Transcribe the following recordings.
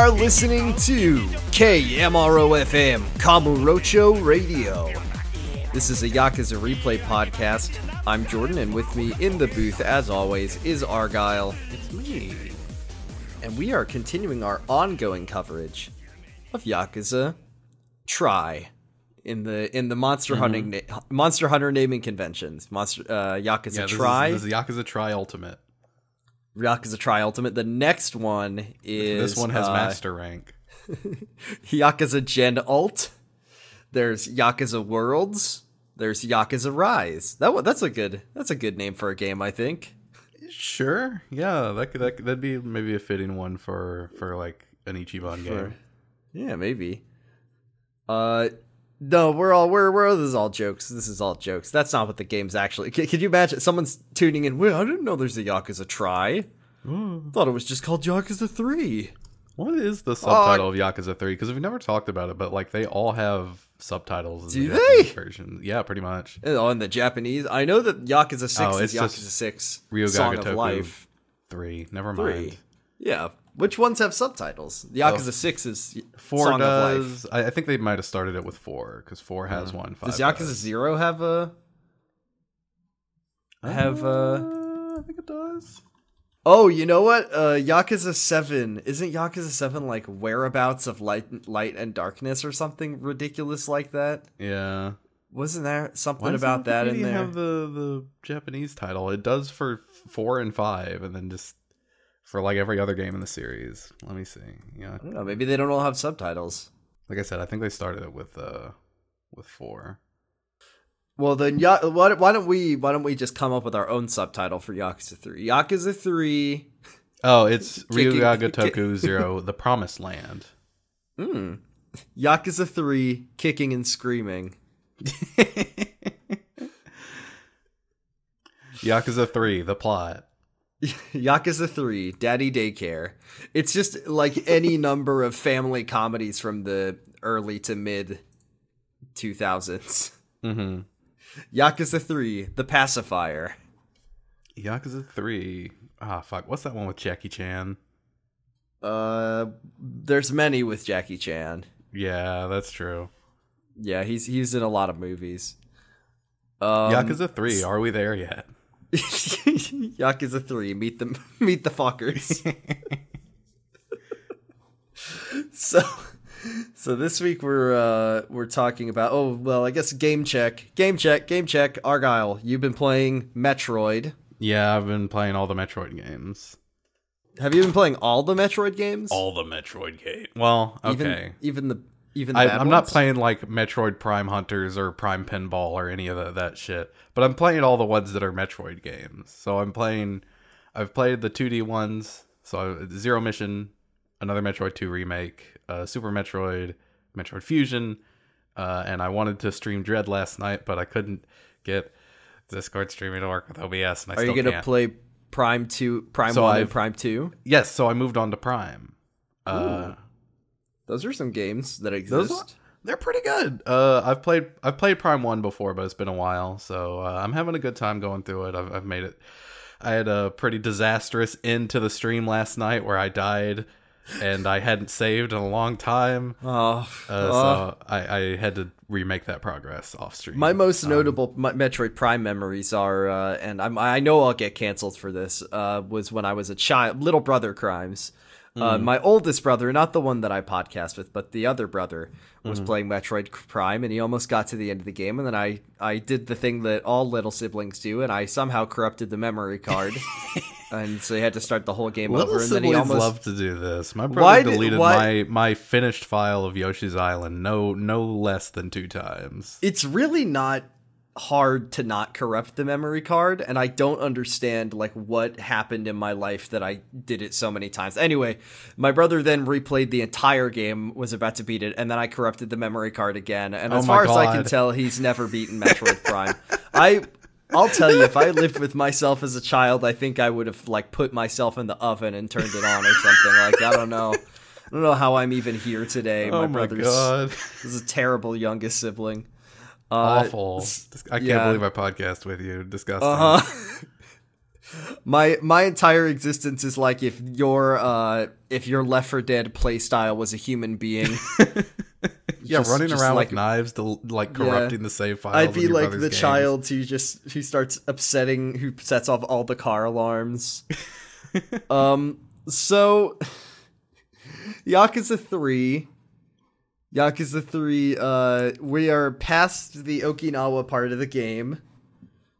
are listening to KMRO FM Kamurocho Radio. This is a Yakuza Replay podcast. I'm Jordan, and with me in the booth, as always, is Argyle. It's me. And we are continuing our ongoing coverage of Yakuza Tri in the in the Monster Hunting na- Monster Hunter naming conventions. Monster uh, Yakuza Yeah, this Try, Is, this is Yakuza Tri Ultimate. Yakuza Tri Ultimate. The next one is This one has uh, master rank. Yakuza Gen Alt. There's Yakuza Worlds. There's Yakuza Rise. That one, that's a good that's a good name for a game, I think. Sure. Yeah, that could, that could, that'd be maybe a fitting one for for like an Ichiban game. Yeah, maybe. Uh, no, we're all we're we're this is all jokes. This is all jokes. That's not what the game's actually. C- could you imagine someone's tuning in? Wait, I didn't know there's a Yakuza Tri. Hmm. Thought it was just called Yakuza Three. What is the subtitle of Yakuza 3? Because we've never talked about it, but like they all have subtitles. In Do the Japanese they? Version. Yeah, pretty much. Oh, in the Japanese, I know that Yakuza oh, Six Oh, is Yakuza Six Ryoga Song of Gotoku. Life. Three. Never Three. mind. Yeah. Which ones have subtitles? Yakuza Six is Four Song does. I, I think they might have started it with four because four has one. Five Does Yakuza Zero have a have uh I think it does. Oh, you know what? Uh Yakuza 7 isn't Yakuza 7 like whereabouts of light light and darkness or something ridiculous like that? Yeah. Wasn't there something about that in there? Have the the Japanese title. It does for four and five, and then just for like every other game in the series. Let me see. Yeah, I don't know, maybe they don't all have subtitles. like I said, I think they started it with uh with four. Well, then ya- why, why don't we why don't we just come up with our own subtitle for Yakuza 3? Yakuza 3 Oh, it's Ryuga Gotoku Zero, The Promised Land. Hmm. Yakuza 3 kicking and screaming. Yakuza Three, The Plot. Yakuza 3, Daddy Daycare. It's just like any number of family comedies from the early to mid 2000s. Mm-hmm. Yakuza 3, The Pacifier. Yakuza Three. Ah, fuck. What's that one with Jackie Chan? Uh there's many with Jackie Chan. Yeah, that's true. Yeah, he's he's in a lot of movies. Um, Yakuza Three. Are we there yet? Yakuza 3, meet the meet the fuckers. so so this week we're uh we're talking about oh well I guess game check. Game check, game check. Argyle, you've been playing Metroid. Yeah, I've been playing all the Metroid games. Have you been playing all the Metroid games? All the Metroid games. Well, okay. Even even the even I, I'm not playing like Metroid Prime Hunters or Prime Pinball or any of the, that shit, but I'm playing all the ones that are Metroid games. So I'm playing. I've played the 2D ones. So Zero Mission, another Metroid 2 remake, uh, Super Metroid, Metroid Fusion, uh, and I wanted to stream Dread last night, but I couldn't get Discord streaming to work with OBS, and I Are you gonna can't. play Prime Two, Prime So One, and I've- Prime Two? yes, so I moved on to Prime. Uh, Those are some games that exist. they're pretty good. Uh, I've played I've played Prime One before, but it's been a while, so uh, I'm having a good time going through it. I've, I've made it. I had a pretty disastrous end to the stream last night where I died, and I hadn't saved in a long time. Oh, Uh, so I, I had to remake that progress off stream. My most notable M- Metroid Prime memories are, uh, and I'm, I know I'll get canceled for this, uh, was when I was a child, little brother crimes. Uh, my oldest brother, not the one that I podcast with, but the other brother, was playing Metroid Prime, and he almost got to the end of the game, and then I, I did the thing that all little siblings do, and I somehow corrupted the memory card, and so he had to start the whole game Little over, and then he almost love to do this. My brother did- deleted why- my my finished file of Yoshi's Island no no less than two times. it's really not hard to not corrupt the memory card and i don't understand like what happened in my life that i did it so many times anyway my brother then replayed the entire game was about to beat it and then i corrupted the memory card again and Oh as my far as i can tell he's never beaten metroid prime i I'll tell you, if I lived with myself as a child, I think I would have like put myself in the oven and turned it on or something. Like I don't know, I don't know how I'm even here today. oh my brother's god. this is a terrible youngest sibling. Uh, Awful. I can't yeah. believe I podcast with you. Disgusting. Uh huh. My my entire existence is like if your uh if your Left 4 Dead playstyle was a human being. Yeah, Just- running just around like- with knives to like Yeah. corrupting the save files. I'd be like the games. child who just who starts upsetting who sets off all the car alarms. um so Yakuza 3 Yakuza 3 uh we are past the Okinawa part of the game.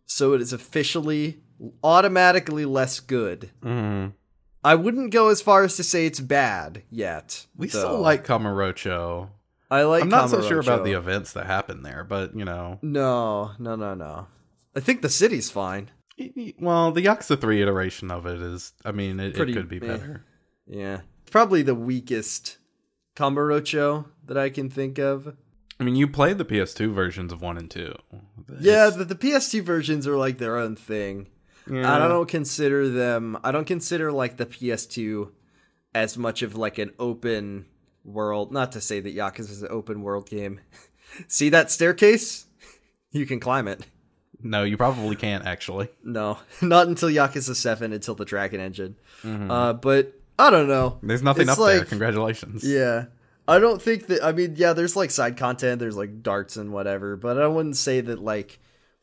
So it is officially automatically less good. Mhm. I wouldn't go as far as to say it's bad yet. We though. still like Kamurocho. I like I'm not so sure about the events that happen there, but you know, No, no, no, no. I think the city's fine. well, the Yakuza 3 iteration of it is, I mean, it, Pretty it could be better. Yeah. Probably the weakest Kamurocho that I can think of. I mean, you played the PS2 versions of 1 and 2. Yeah, but the, the PS2 versions are like their own thing. yeah. I don't consider them I don't consider like the PS2 as much of like an open world. Not to say that Yakuza is an open world game. See that staircase? You can climb it. No, you probably can't actually. No, not until Yakuza 7 until the Dragon Engine. Uh, but I don't know. There's nothing It's up there. Congratulations. Yeah. I don't think that I mean, yeah, there's like side content, there's like darts and whatever, but I wouldn't say that like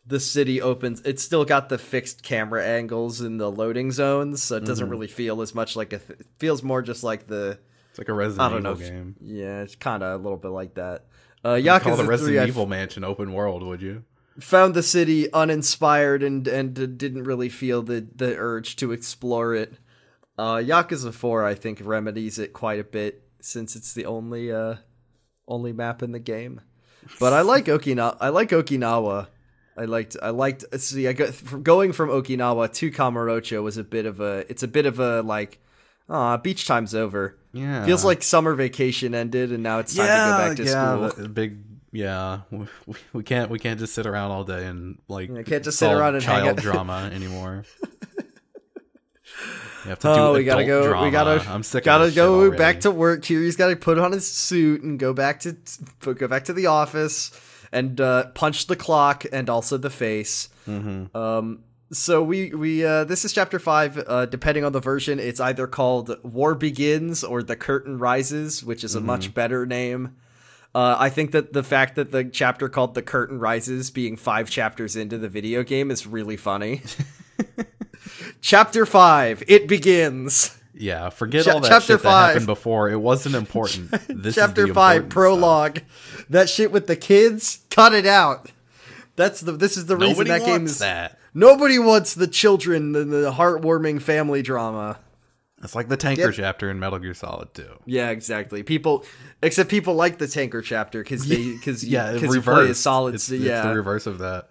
the city opens it's still got the fixed camera angles in the loading zones, so it doesn't Mm-hmm. really feel as much like a th- it feels more just like the It's like a Resident I don't know. Evil game. Yeah, it's kind of a little bit like that. Uh Call the Yakuza Resident 3 I Evil mansion open world, would you? found the city uninspired and and didn't really feel the the urge to explore it. Uh Yakuza 4 I think remedies it quite a bit since it's the only uh only map in the game. But I like Okinawa. I like Okinawa. I liked I liked see I got from going from Okinawa to Kamurocho was a bit of a it's a bit of a like ah beach time's over. Yeah. Feels like summer vacation ended and now it's time to go back to yeah, school. big yeah. We, we- can't we can't just sit around all day and like I can't just sit around and hang child out. drama anymore. Have to Oh, do we gotta go. drama. We gotta. I'm sick. Gotta go already. back to work. Kiri's got to put on his suit and go back to go back to the office and uh, punch the clock and also the face. Mm-hmm. Um. So we we uh, this is chapter five. Uh, depending on the version, it's either called War Begins or The Curtain Rises, which is a Mm-hmm. much better name. Uh, I think that the fact that the chapter called The Curtain Rises being five chapters into the video game is really funny. chapter five, it begins. Yeah, forget Cha- all that chapter shit that five. happened before. It wasn't important. This chapter is the five important prologue that shit with the kids cut it out that's the this is the stuff. reason that game is that. nobody wants the children the, the heartwarming family drama It's like the tanker Yep. chapter in Metal Gear Solid 2. yeah exactly people except people like the tanker chapter because they because Yeah, because you play as solid It's, yeah it's the reverse of that.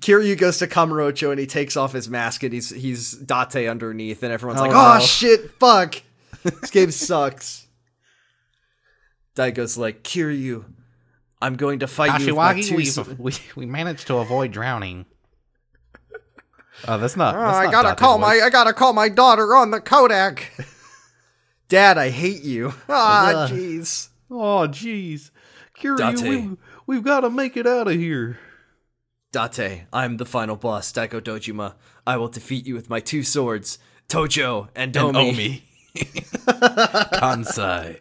Kiryu goes to Kamurocho and he takes off his mask and he's he's Date underneath and everyone's Oh, like, "Oh no. shit, fuck, this game sucks." Daigo's like, "Kiryu, I'm going to fight you." with two we, we managed to avoid drowning. Oh, that's not. Oh, I not gotta Date's call voice. my I gotta call my daughter on the Codec. Dad, I hate you. Ah, Ugh. jeez. Oh, jeez. Kiryu, we, we've got to make it out of here. Date, I'm the final boss, Daigo Dojima. I will defeat you with my two swords, Tojo and And Omi. Kansai.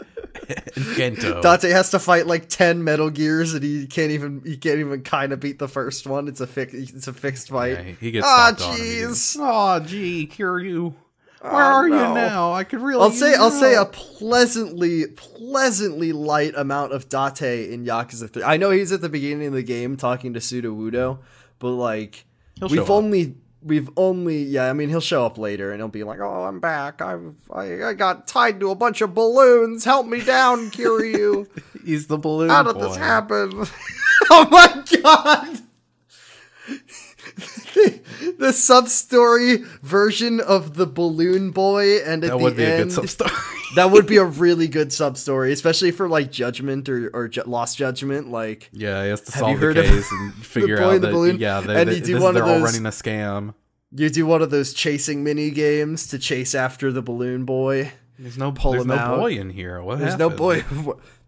and Kento. Date has to fight like ten Metal Gears, and he can't even he can't even kind of beat the first one. It's a fix it's a fixed fight. Yeah, he- he gets ah, stomped on immediately. jeez. Oh, gee, Kiryu. Where are no. you now? I could really. I'll say use I'll say a pleasantly pleasantly light amount of Date in Yakuza 3. I know he's at the beginning of the game talking to Suda Wudo, but like He'll we've up. only we've only yeah, I mean he'll show up later and he'll be like, "Oh, I'm back. I've I, I got tied to a bunch of balloons. Help me down, Kiryu. He's the balloon How did boy. this happen?" oh my god. the, the sub-story version of the balloon boy and at That the would be a good sub story. that would be a really good sub story, especially for like Judgment or or Ju- Lost Judgment. Like, yeah, he has to Have solve you the heard of case and figure boy out the that balloon? yeah, they, And they, you do this- one of they're all those- running a scam. you do one of those chasing mini games to chase after the balloon boy. There's no Pull there's him no out. boy in here. What There's no boy.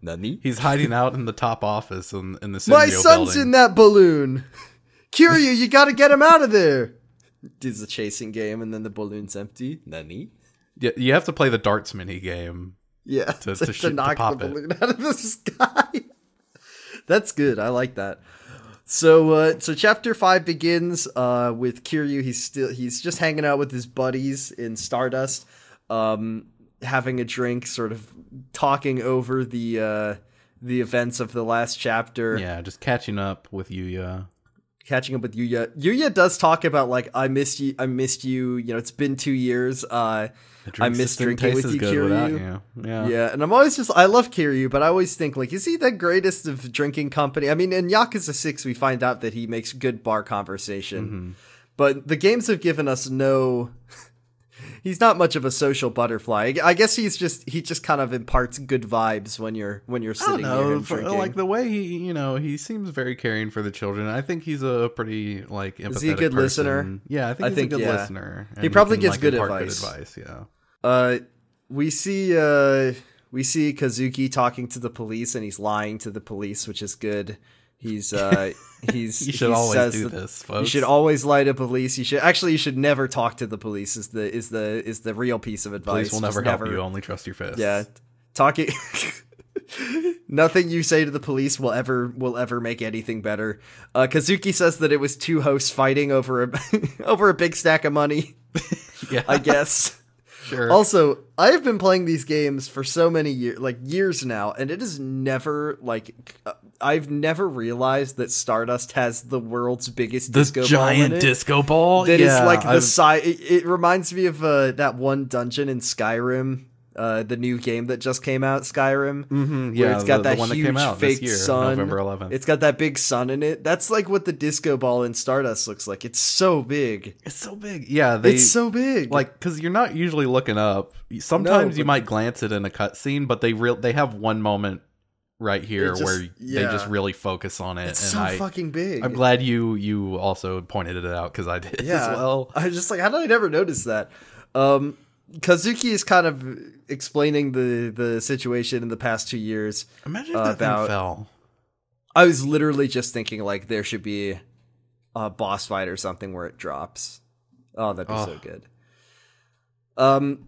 Nani? He's hiding out in the top office in, in the My son's building. in that balloon. Kiryu, you got to get him out of there. does the chasing game, and then the balloon's empty. Nani? Yeah, you have to play the darts mini game. Yeah, To- to, to shoot- to knock pop the it. balloon out of the sky. That's good. I like that. So, uh, so chapter five begins uh, with Kiryu. He's still he's just hanging out with his buddies in Stardust, um, having a drink, sort of talking over the uh, the events of the last chapter. Yeah, just catching up with Yuya. Catching up with Yuya. Yuya does talk about like I missed you. I missed you. You know, it's been two years. Uh, I miss drinking with you, Kiryu. you. Yeah. yeah, and I'm always just I love Kiryu, but I always think like is he the greatest of drinking company? I mean, in Yakuza Six, we find out that he makes good bar conversation, Mm-hmm. but the games have given us no. He's not much of a social butterfly. I guess he's just he just kind of imparts good vibes when you're when you're I don't sitting near know, for- like the way he, you know, he seems very caring for the children. I think he's a pretty like empathetic Is he a good person. listener? Yeah, I think I he's think, a good yeah. listener. He probably can, gives like, good advice. advice. Yeah. Uh, we see uh we see Kazuki talking to the police, and he's lying to the police, which is good. He's uh he's You should he always says do this, You should always lie to police. You should actually you should never talk to the police. Is the is the is the real piece of advice. Police will Just never help you. Only trust your fists. Yeah, talking. Nothing you say to the police will ever will ever make anything better. Uh, Kazuki says that it was two hosts fighting over a over a big stack of money. yeah. I guess. Sure. Also, I have been playing these games for so many years, like years now, and it is never like uh, I've never realized that Stardust has the world's biggest the disco ball giant it. disco ball. That is yeah, like the size. It, it reminds me of uh, that one dungeon in Skyrim, uh, the new game that just came out, Skyrim. Mhm, where yeah, it's got the, that the one huge that came out fake this year, sun. November 11th. It's got that big sun in it. That's like what the disco ball in Stardust looks like. It's so big. It's so big. Yeah, they it's so big. like because you're not usually looking up. Sometimes you might glance it in a cutscene, but they real they have one moment right here just- where they just really focus on it. it's and so I, fucking big. I'm glad you you also pointed it out because I did yeah. as well. I was just like, how did I never notice that? Um, Kazuki is kind of explaining the the situation in the past two years. Imagine if that about- thing fell. I was literally just thinking like there should be a boss fight or something where it drops. Oh, that'd be so Oh. good. Um,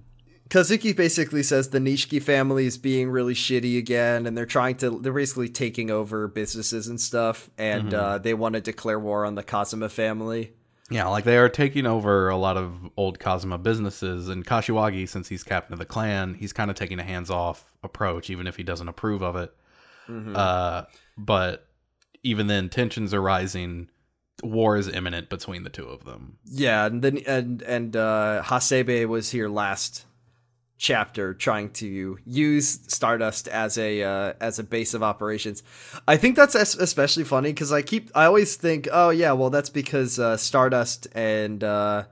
Kazuki basically says the Nishiki family is being really shitty again, and they're trying to. They're basically taking over businesses and stuff, and Mm-hmm. uh, they want to declare war on the Kazama family. Yeah, like they are taking over a lot of old Kazama businesses, and Kashiwagi, since he's captain of the clan, he's kind of taking a hands-off approach, even if he doesn't approve of it. Mm-hmm. Uh, but even then, tensions are rising. War is imminent between the two of them. Yeah, and then and and uh, Hasebe was here last chapter trying to use Stardust as a uh, as a base of operations. I think that's especially funny because I keep I always think, oh yeah, well that's because uh, Stardust and uh,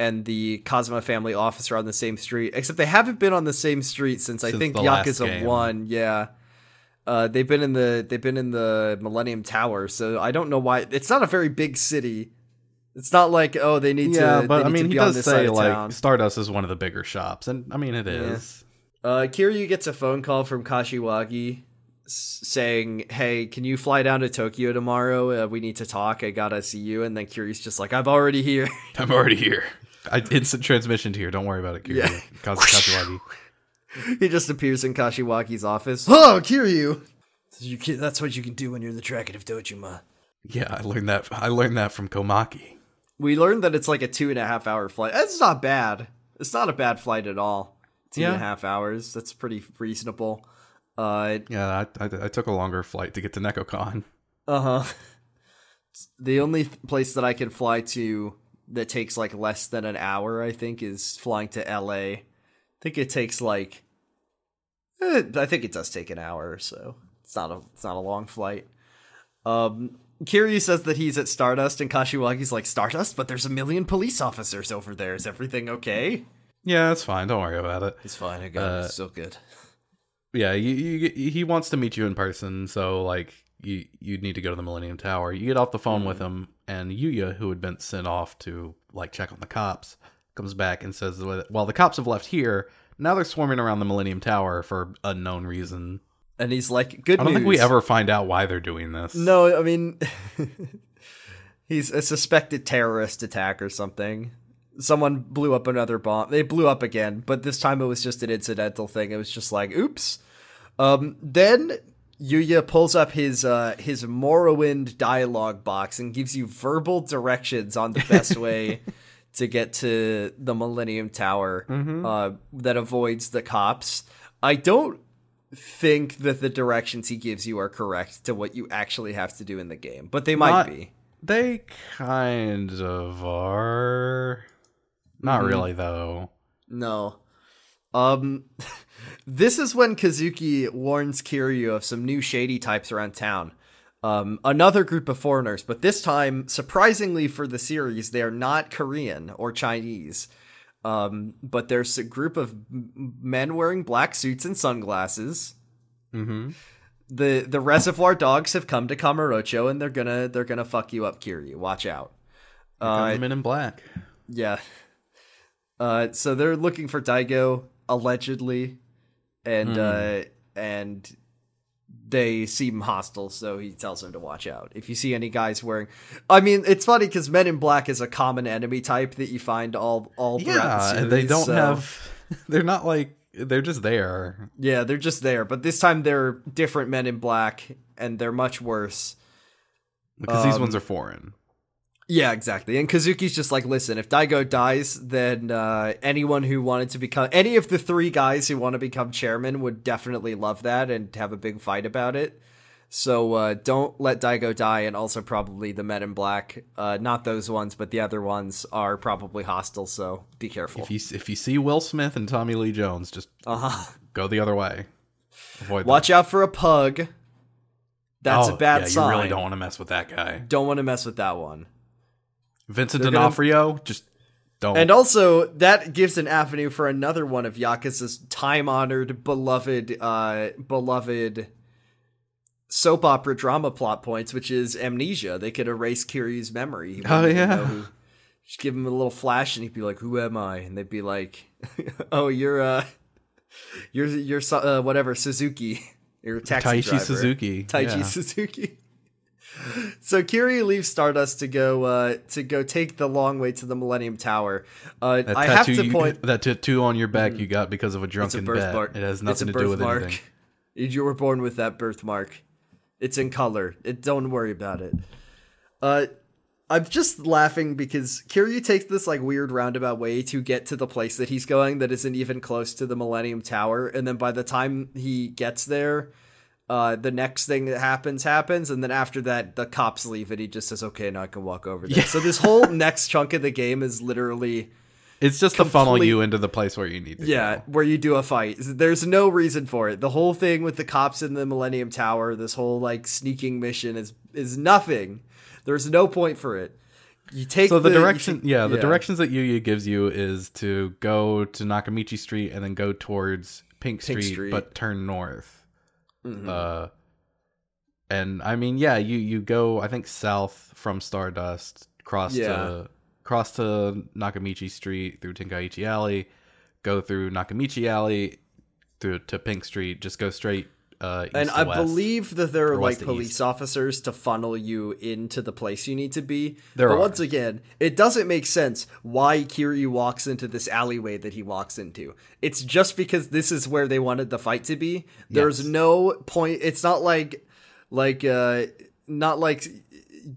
and the Kazama family office are on the same street. Except they haven't been on the same street since, I think Yakuza. One. Yeah. Uh, they've been in the they've been in the Millennium Tower, so I don't know why. It's not a very big city. It's not like oh they need yeah, to. but I mean, he does say like. Stardust is one of the bigger shops, and I mean it is. Uh, Kiryu gets a phone call from Kashiwagi s- saying, "Hey, can you fly down to Tokyo tomorrow? Uh, we need to talk. I gotta see you." And then Kiryu's just like, "I'm already here." I'm already here. I instant transmission to here. Don't worry about it, Kiryu. Yeah. Kaz- Kashiwagi. he just appears in Kashiwagi's office. Oh, Kiryu! You can, that's what you can do when you're in the track of Dojima. Yeah, I learned that. I learned that from Komaki. We learned that it's like a two and a half hour flight. That's not bad. It's not a bad flight at all. Two and a half hours. That's pretty reasonable. Uh, Yeah, I, I, I took a longer flight to get to NecoCon. Uh huh. The only place that I can fly to that takes like less than an hour, I think, is flying to LA. I think it takes like. eh, I think it does take an hour or so. It's not a it's not a long flight. Um, Kiryu says that he's at Stardust, and Kashiwagi's like Stardust, but there's a million police officers over there. Is everything okay? Yeah, that's fine. Don't worry about it. It's fine. I got Uh, it. It's so good. Yeah, you, you, he wants to meet you in person, so like you you need to go to the Millennium Tower. You get off the phone with him, and Yuya, who had been sent off to like check on the cops, comes back and says, "Well, the cops have left here. Now they're swarming around the Millennium Tower for unknown reason. And he's like, "Good I don't think we ever find out why they're doing this. No, I mean, he's a suspected terrorist attack or something. Someone blew up another bomb. They blew up again, but this time it was just an incidental thing. It was just like, oops. Um, then Yuya pulls up his uh, his Morrowind dialogue box and gives you verbal directions on the best way to get to the Millennium Tower uh, that avoids the cops. I don't think that the directions he gives you are correct to what you actually have to do in the game, but they might Not- be. They kind of are. Not really though. No. Um this is when Kazuki warns Kiryu of some new shady types around town. Um another group of foreigners, but this time surprisingly for the series, they are not Korean or Chinese. Um but there's a group of men wearing black suits and sunglasses. Mm-hmm. The the reservoir dogs have come to Kamurocho and they're gonna they're gonna fuck you up, Kiryu. Watch out. Uh, Men in Black. yeah. Uh, so they're looking for Daigo allegedly, and uh, and they seem hostile. So he tells them to watch out. If you see any guys wearing, I mean, it's funny because Men in Black is a common enemy type that you find all all throughout Yeah, the and they don't so- have. They're not like. They're just there. Yeah, they're just there, but this time they're different Men in Black, and they're much worse. Because these Um, ones are foreign. Yeah, exactly. And Kazuki's just like, listen, if Daigo dies, then uh, anyone who wanted to become any of the three guys who want to become chairman would definitely love that and have a big fight about it. So uh, don't let Daigo die, and also probably the Men in Black, uh, not those ones, but the other ones are probably hostile. So be careful. If you if you see Will Smith and Tommy Lee Jones, just Uh huh. go the other way. Avoid them. Watch out for a pug. That's Oh, a bad yeah, sign. You really don't want to mess with that guy. Don't want to mess with that one. Vincent They're gonna- D'Onofrio, just don't. And also, that gives an avenue for another one of Yakuza's time-honored, beloved, uh, beloved soap opera drama plot points, which is amnesia. They could erase Kiryu's memory. He Oh, yeah. who- Just give him a little flash, and he'd be like, "Who am I?" And they'd be like, "Oh, you're uh, you're you're uh, whatever Suzuki, you're a taxi Taichi driver. Suzuki. Taichi yeah. Suzuki." So Kiryu leaves Stardust to go uh, to go take the long way to the Millennium Tower. Uh, That I have tattoo to you- point. that tattoo on your back you got because of a It's a drunken bet. It has nothing to do with anything. You were born with that birthmark. It's in color. It don't worry about it. Uh, I'm just laughing because Kiryu takes this like weird roundabout way to get to the place that he's going that isn't even close to the Millennium Tower, and then by the time he gets there, uh, the next thing that happens happens, and then after that, the cops leave, and he just says, "Okay, now I can walk over there." So this whole next chunk of the game is literally It's just to funnel you into the place where you need to yeah, go. where you do a fight. There's no reason for it. The whole thing with the cops in the Millennium Tower, this whole like sneaking mission is is nothing. There's no point for it. You take So the, you direction, take- yeah, the directions that Yuya gives you is to go to Nakamichi Street and then go towards Pink Street, Street. but turn north. Mhm. Uh, and I mean, yeah, you you go, I think south from Stardust, cross Yeah. to cross to Nakamichi Street through Tenkaichi Alley, go through Nakamichi Alley through to Pink Street, just go straight. Uh, and I west. believe that there are like police east. officers to funnel you into the place you need to be. There but are. once again, it doesn't make sense why Kiryu walks into this alleyway that he walks into. It's just because this is where they wanted the fight to be. There's Yes. no point. It's not like, like, uh, not like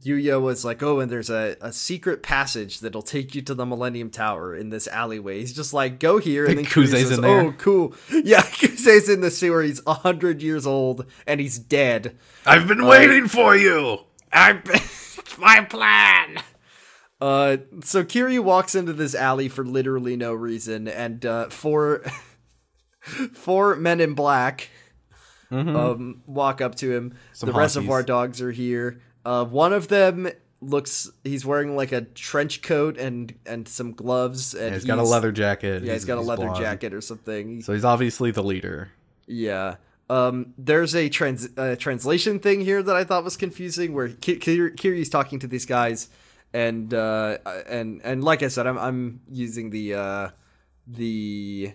Yuya was like, oh, and there's a, a secret passage that'll take you to the Millennium Tower in this alleyway. He's just like, go here, and then Kuze's in there. Oh, cool. Yeah, Kuze's in the sewer. He's a hundred years old and he's dead. I've been waiting for you. I, it's my plan. Uh, so Kiryu walks into this alley for literally no reason, and uh, four four men in black um walk up to him. Some the reservoir honkies. dogs are here. Uh, one of them looks he's wearing like a trench coat and and some gloves, and Yeah, he's got a leather jacket. Yeah, he's got a leather blonde. jacket or something. So he's obviously the leader. yeah. Um, there's a trans uh, translation thing here that I thought was confusing, where Ki- Ki- Kiryu's talking to these guys, and uh, and and like I said, I'm I'm using the uh, the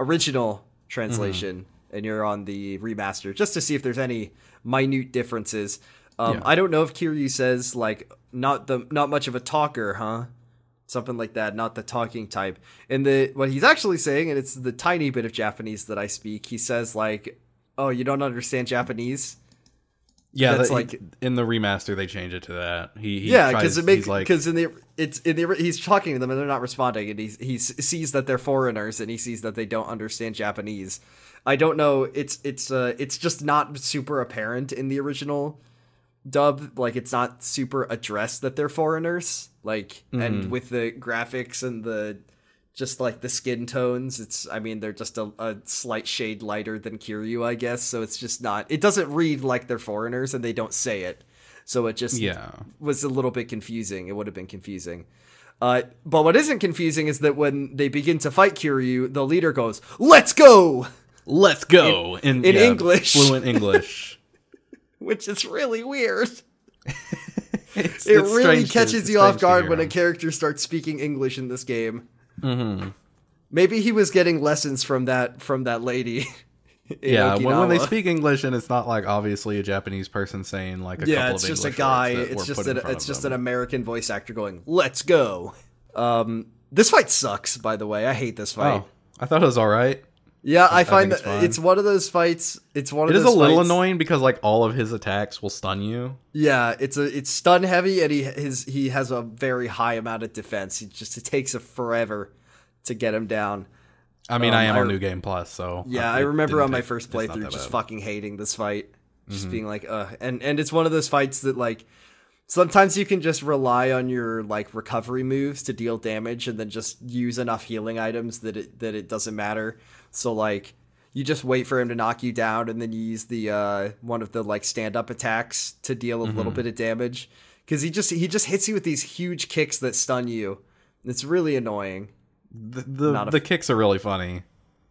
original translation, and you're on the remaster just to see if there's any minute differences. Um, Yeah. I don't know if Kiryu says like not the not much of a talker, huh? Something like that, not the talking type. And the what he's actually saying, and it's the tiny bit of Japanese that I speak. He says like, "Oh, you don't understand Japanese." Yeah, That's that- like- he- in the remaster they change it to that. He, he yeah, because it makes he's like because in the it's in the he's talking to them and they're not responding, and he he sees that they're foreigners and he sees that they don't understand Japanese. I don't know. It's it's uh it's just not super apparent in the original dub. Like it's not super addressed that they're foreigners. Like and with the graphics and the just like the skin tones, it's I mean they're just a, a slight shade lighter than Kiryu, I guess. So it's just not. It doesn't read like they're foreigners, and they don't say it. So it just yeah. was a little bit confusing. It would have been confusing. Uh, but what isn't confusing is that when they begin to fight Kiryu, the leader goes, "Let's go," Let's go in, in English. fluent English. which is really weird. It's- It it's really strange to- catches you off guard when a character starts speaking English in this game. Mm-hmm. Maybe he was getting lessons from that from that lady. yeah when, when they speak English and it's not like obviously a Japanese person saying like a yeah, couple it's of just a guy. It's just an, it's just them. an American voice actor going, "Let's go." Um, this fight sucks. By the way, I hate this fight. Oh, I thought it was all right. Yeah, I find think it's that it's one of those fights. It's one It of is a little fights- annoying because like all of his attacks will stun you. Yeah, it's a it's stun heavy, and he his he has a very high amount of defense. He just it takes a forever to get him down. I mean, Um, I am I- on New Game Plus, so Yeah, uh, I remember on my take- first playthrough just fucking hating this fight, just Mm-hmm. being like, uh, and and it's one of those fights that like sometimes you can just rely on your like recovery moves to deal damage, and then just use enough healing items that it that it doesn't matter. So like you just wait for him to knock you down, and then you use the uh one of the like stand up attacks to deal a Mm-hmm. little bit of damage because he just he just hits you with these huge kicks that stun you. It's really annoying. the the, the kicks are really funny.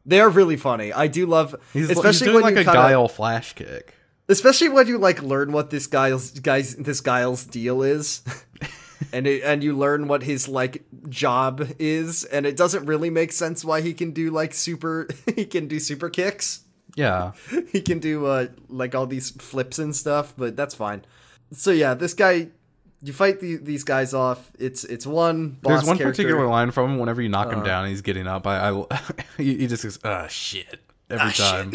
They are really funny. I do love, He's, especially he's when like you a kinda, guile flash kick. especially when you like learn what this guy's guys this guy's deal is and it, and you learn what his like job is and it doesn't really make sense why he can do like super he can do super kicks Yeah, he can do uh like all these flips and stuff but that's fine so yeah this guy you fight the, these guys off it's it's one boss there's one character. particular line from him. Whenever you knock him Uh-huh. down, and he's getting up. I, I he, he just goes, "Ah, shit!" every Ah, time.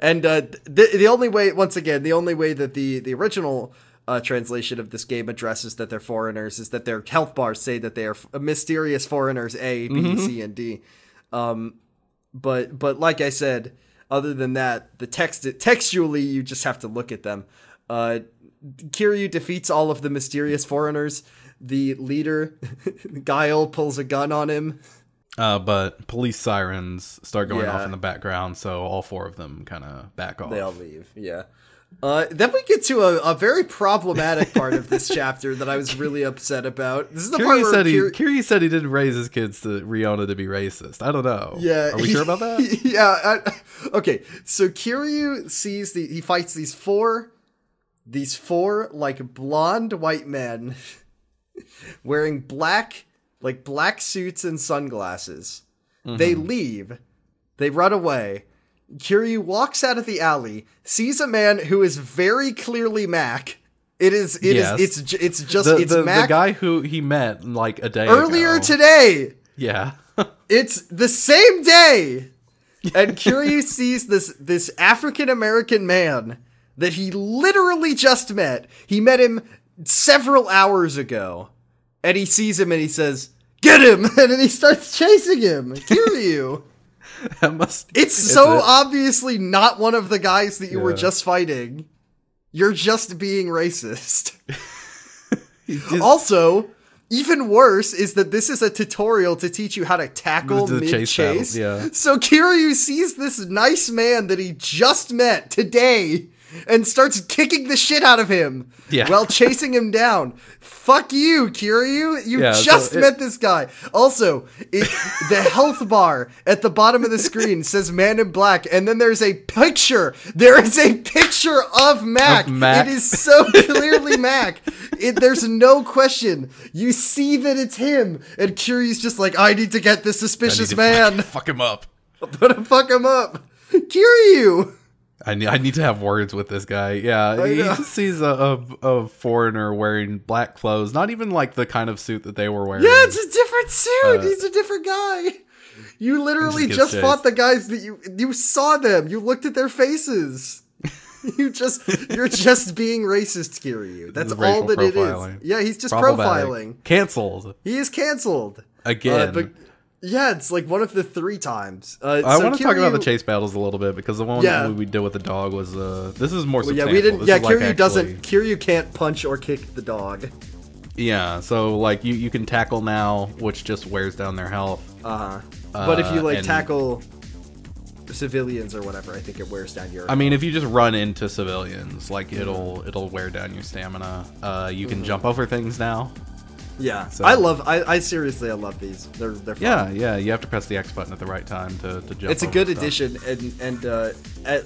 And uh, the the only way, once again, the only way that the the original uh, translation of this game addresses that they're foreigners is that their health bars say that they are f- mysterious foreigners A, B, C, and D. Um, but but like I said, other than that, the text textually you just have to look at them. Uh, Kiryu defeats all of the mysterious foreigners. The leader, Guile, pulls a gun on him. Uh, but police sirens start going off in the background, so all four of them kind of back off. They all leave. Yeah. Uh, then we get to a, a very problematic part of this chapter that I was really upset about. This is the part where said he Kir- Kiryu said he didn't raise his kids to Riona to be racist. I don't know. yeah, are we sure about that? yeah. I, okay, so Kiryu sees the he fights these four, these four like blonde white men, wearing black like black suits and sunglasses. They Mm-hmm. leave. They run away. Kiryu walks out of the alley, sees a man who is very clearly Mac. It is. It is. Yes. It's. It's just. The, it's the, the guy who he met like a day earlier ago. today. Yeah. It's the same day. And Kiryu sees this this African American man that he literally just met. He met him several hours ago. And he sees him and he says, "Get him!" And then he starts chasing him. Kiryu. that must. It's so a- obviously not one of the guys that you were just fighting. You're just being racist. just- Also, even worse is that this is a tutorial to teach you how to tackle The mid chase chase. yeah. So Kiryu sees this nice man that he just met today and starts kicking the shit out of him Yeah. while chasing him down. Fuck you, Kiryu. You Yeah, so just it- met this guy. Also, it, the health bar at the bottom of the screen says man in black, and then there's a picture. There is a picture of Mac. Of Mac. It is so clearly Mac. It, there's no question. You see that it's him, and Kiryu's just like, I need to get this suspicious man. Fuck, fuck him up. I'm gonna fuck him up. Kiryu. I need, I need to have words with this guy. Yeah, he just sees a, a, a foreigner wearing black clothes, not even like the kind of suit that they were wearing. Yeah, it's a different suit. Uh, He's a different guy. You literally gets just fought the guys that you you saw them. You looked at their faces. you just you're just being racist, Kiryu. That's all that it is. Yeah, he's just profiling. Canceled He is canceled. again. Uh, but yeah, it's like one of the three times. Uh, I so want to talk about the chase battles a little bit because the one Yeah. that we did with the dog was uh this is more Well, yeah, we didn't. This Yeah, is, like, actually- doesn't. Kiryu can't punch or kick the dog. Yeah, so like you you can tackle now, which just wears down their health. Uh huh. But if you Uh, like and- tackle civilians or whatever, I think it wears down your. I mean, if you just run into civilians, like it'll it'll wear down your stamina. Uh, you Mm-hmm. can jump over things now. Yeah, so- I love. I, I seriously, I love these. They're they're fun. Yeah, yeah. You have to press the X button at the right time to, to jump. It's a good stuff. addition, and and uh,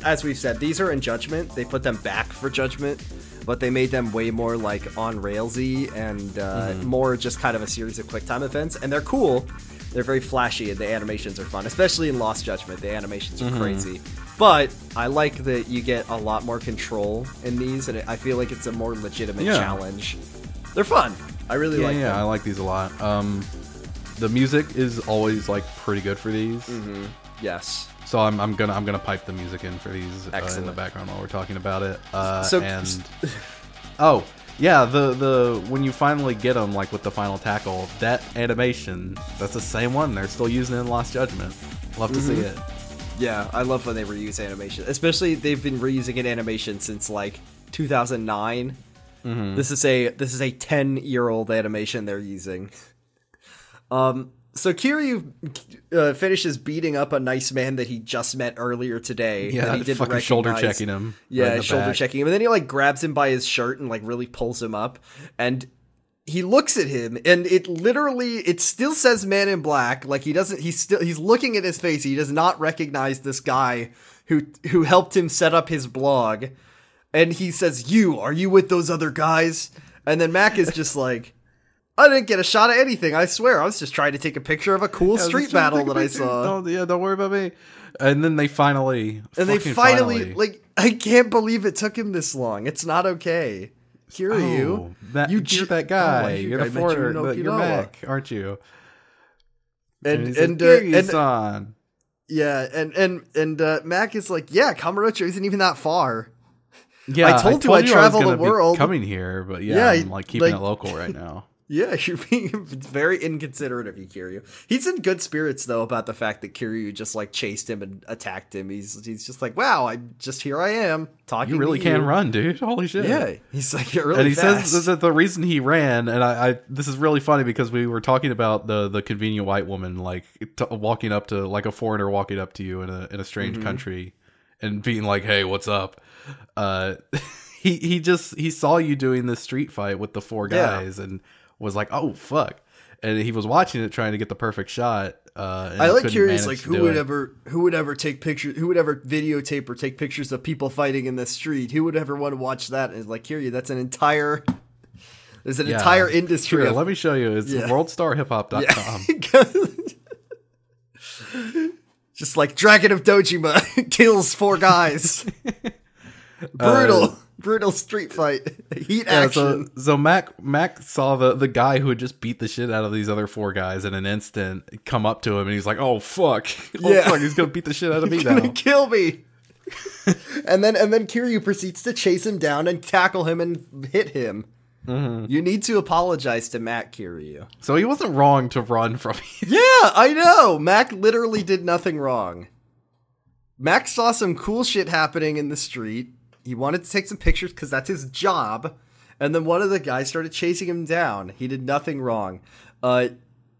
as we've said, these are in Judgment. They put them back for Judgment, but they made them way more like on railsy and uh, Mm-hmm. more just kind of a series of quick time events. And they're cool. They're very flashy, and the animations are fun, especially in Lost Judgment. The animations are Mm-hmm. crazy. But I like that you get a lot more control in these, and I feel like it's a more legitimate Yeah. challenge. They're fun. I really Yeah, like yeah. I like these a lot. Um, the music is always like pretty good for these. Mm-hmm. Yes. So I'm, I'm gonna I'm gonna pipe the music in for these uh, in the background while we're talking about it. Uh, So- and oh yeah, the the when you finally get them like with the final tackle, that animation that's the same one they're still using in Lost Judgment. Love to see Mm-hmm. it. Yeah, I love when they reuse animation. Especially they've been reusing an animation since like 2009. Mm-hmm. This is a this is a 10 year old animation they're using. Um, so Kiryu uh, finishes beating up a nice man that he just met earlier today. that Yeah, he didn't fucking shoulder checking him. Yeah, right shoulder back. checking him, and then he like grabs him by his shirt and like really pulls him up, and he looks at him, and it literally it still says Man in Black. Like he doesn't, he's still he's looking at his face. He does not recognize this guy who who helped him set up his blog, and he says, "You are you with those other guys?" And then Mac is just like. I didn't get a shot at anything. I swear, I was just trying to take a picture of a cool was street just trying to battle that I saw. Don't, yeah, don't worry about me. And then they finally, and they fucking finally, like, I can't believe it took him this long. It's not okay. Kiryu, Oh, that, you you're that Oh, guy. I you're the foreigner. in You're Mac, aren't you? and like, and uh, and yeah, and and and uh, Mac is like, yeah, Kamurocho isn't even that far. Yeah, I told you I travel the world. coming here, but yeah, Yeah, I'm like keeping like- it local right now. Yeah, you're being very inconsiderate of you, Kiryu. He's in good spirits though about the fact that Kiryu just like chased him and attacked him. He's he's just like, wow, I just here I am talking. You really can you. run, dude. Holy shit. Yeah, he's like really and he fast. says that the reason he ran, and I, I, this is really funny because we were talking about the the convenient white woman, like t- walking up to like a foreigner walking up to you in a in a strange Mm-hmm. country, and being like, "Hey, what's up?" Uh, he he just he saw you doing this street fight with the four Yeah. guys, and was like, "Oh fuck!" And he was watching it, trying to get the perfect shot. Uh, I like curious, like who would it. ever, who would ever take pictures, who would ever videotape or take pictures of people fighting in the street? Who would ever want to watch that? And like, Kiryu, that's an entire, there's an Yeah. entire industry Here, of let me show you. It's Yeah. worldstarhiphop.com. just like Dragon of Dojima kills four guys. Brutal, brutal street fight, heat Uh, Yeah, action. so so Mac Mac saw the the guy who had just beat the shit out of these other four guys in an instant come up to him and he's like, "Oh fuck, oh Yeah. fuck, he's gonna beat the shit out of me now." kill me. and then and then Kiryu proceeds to chase him down and tackle him and hit him. Mm-hmm. You need to apologize to Mac Kiryu. So he wasn't wrong to run from you. Yeah, I know. Mac literally did nothing wrong. Mac saw some cool shit happening in the street. He wanted to take some pictures because that's his job. And then one of the guys started chasing him down. He did nothing wrong. Uh,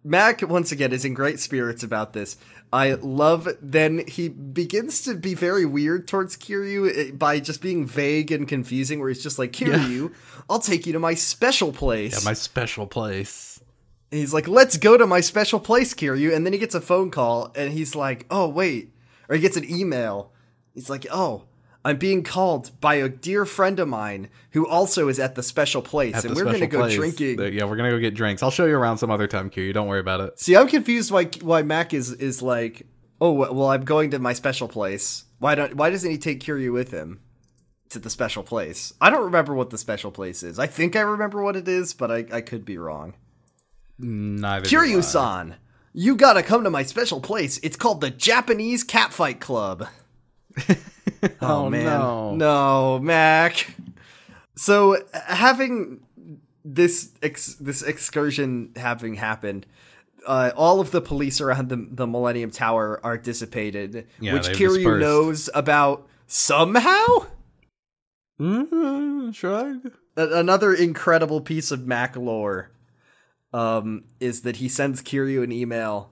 Mac, once again, is in great spirits about this. I love then he begins to be very weird towards Kiryu eh, by just being vague and confusing, where he's just like, Kiryu, I'll take you to my special place. Yeah, my special place. And he's like, let's go to my special place, Kiryu. And then he gets a phone call and he's like, oh, wait. Or he gets an email. He's like, oh, I'm being called by a dear friend of mine who also is at the special place. At and we're going to go place. drinking. Yeah, we're gonna go get drinks. I'll show you around some other time, Q. Don't worry about it. See, I'm confused why why Mac is is like, oh, well, I'm going to my special place. Why don't why doesn't he take Kiryu with him to the special place? I don't remember what the special place is. I think I remember what it is, but I, I could be wrong. Neither. Kiryu-san, you gotta come to my special place. It's called the Japanese Catfight Club. Oh, no. no, Mac. So having this ex- this excursion having happened, uh, all of the police around the the Millennium Tower are dissipated, Yeah, which they've Kiryu dispersed. knows about somehow. Mm-hmm, shrug. A- another incredible piece of Mac lore um, is that he sends Kiryu an email,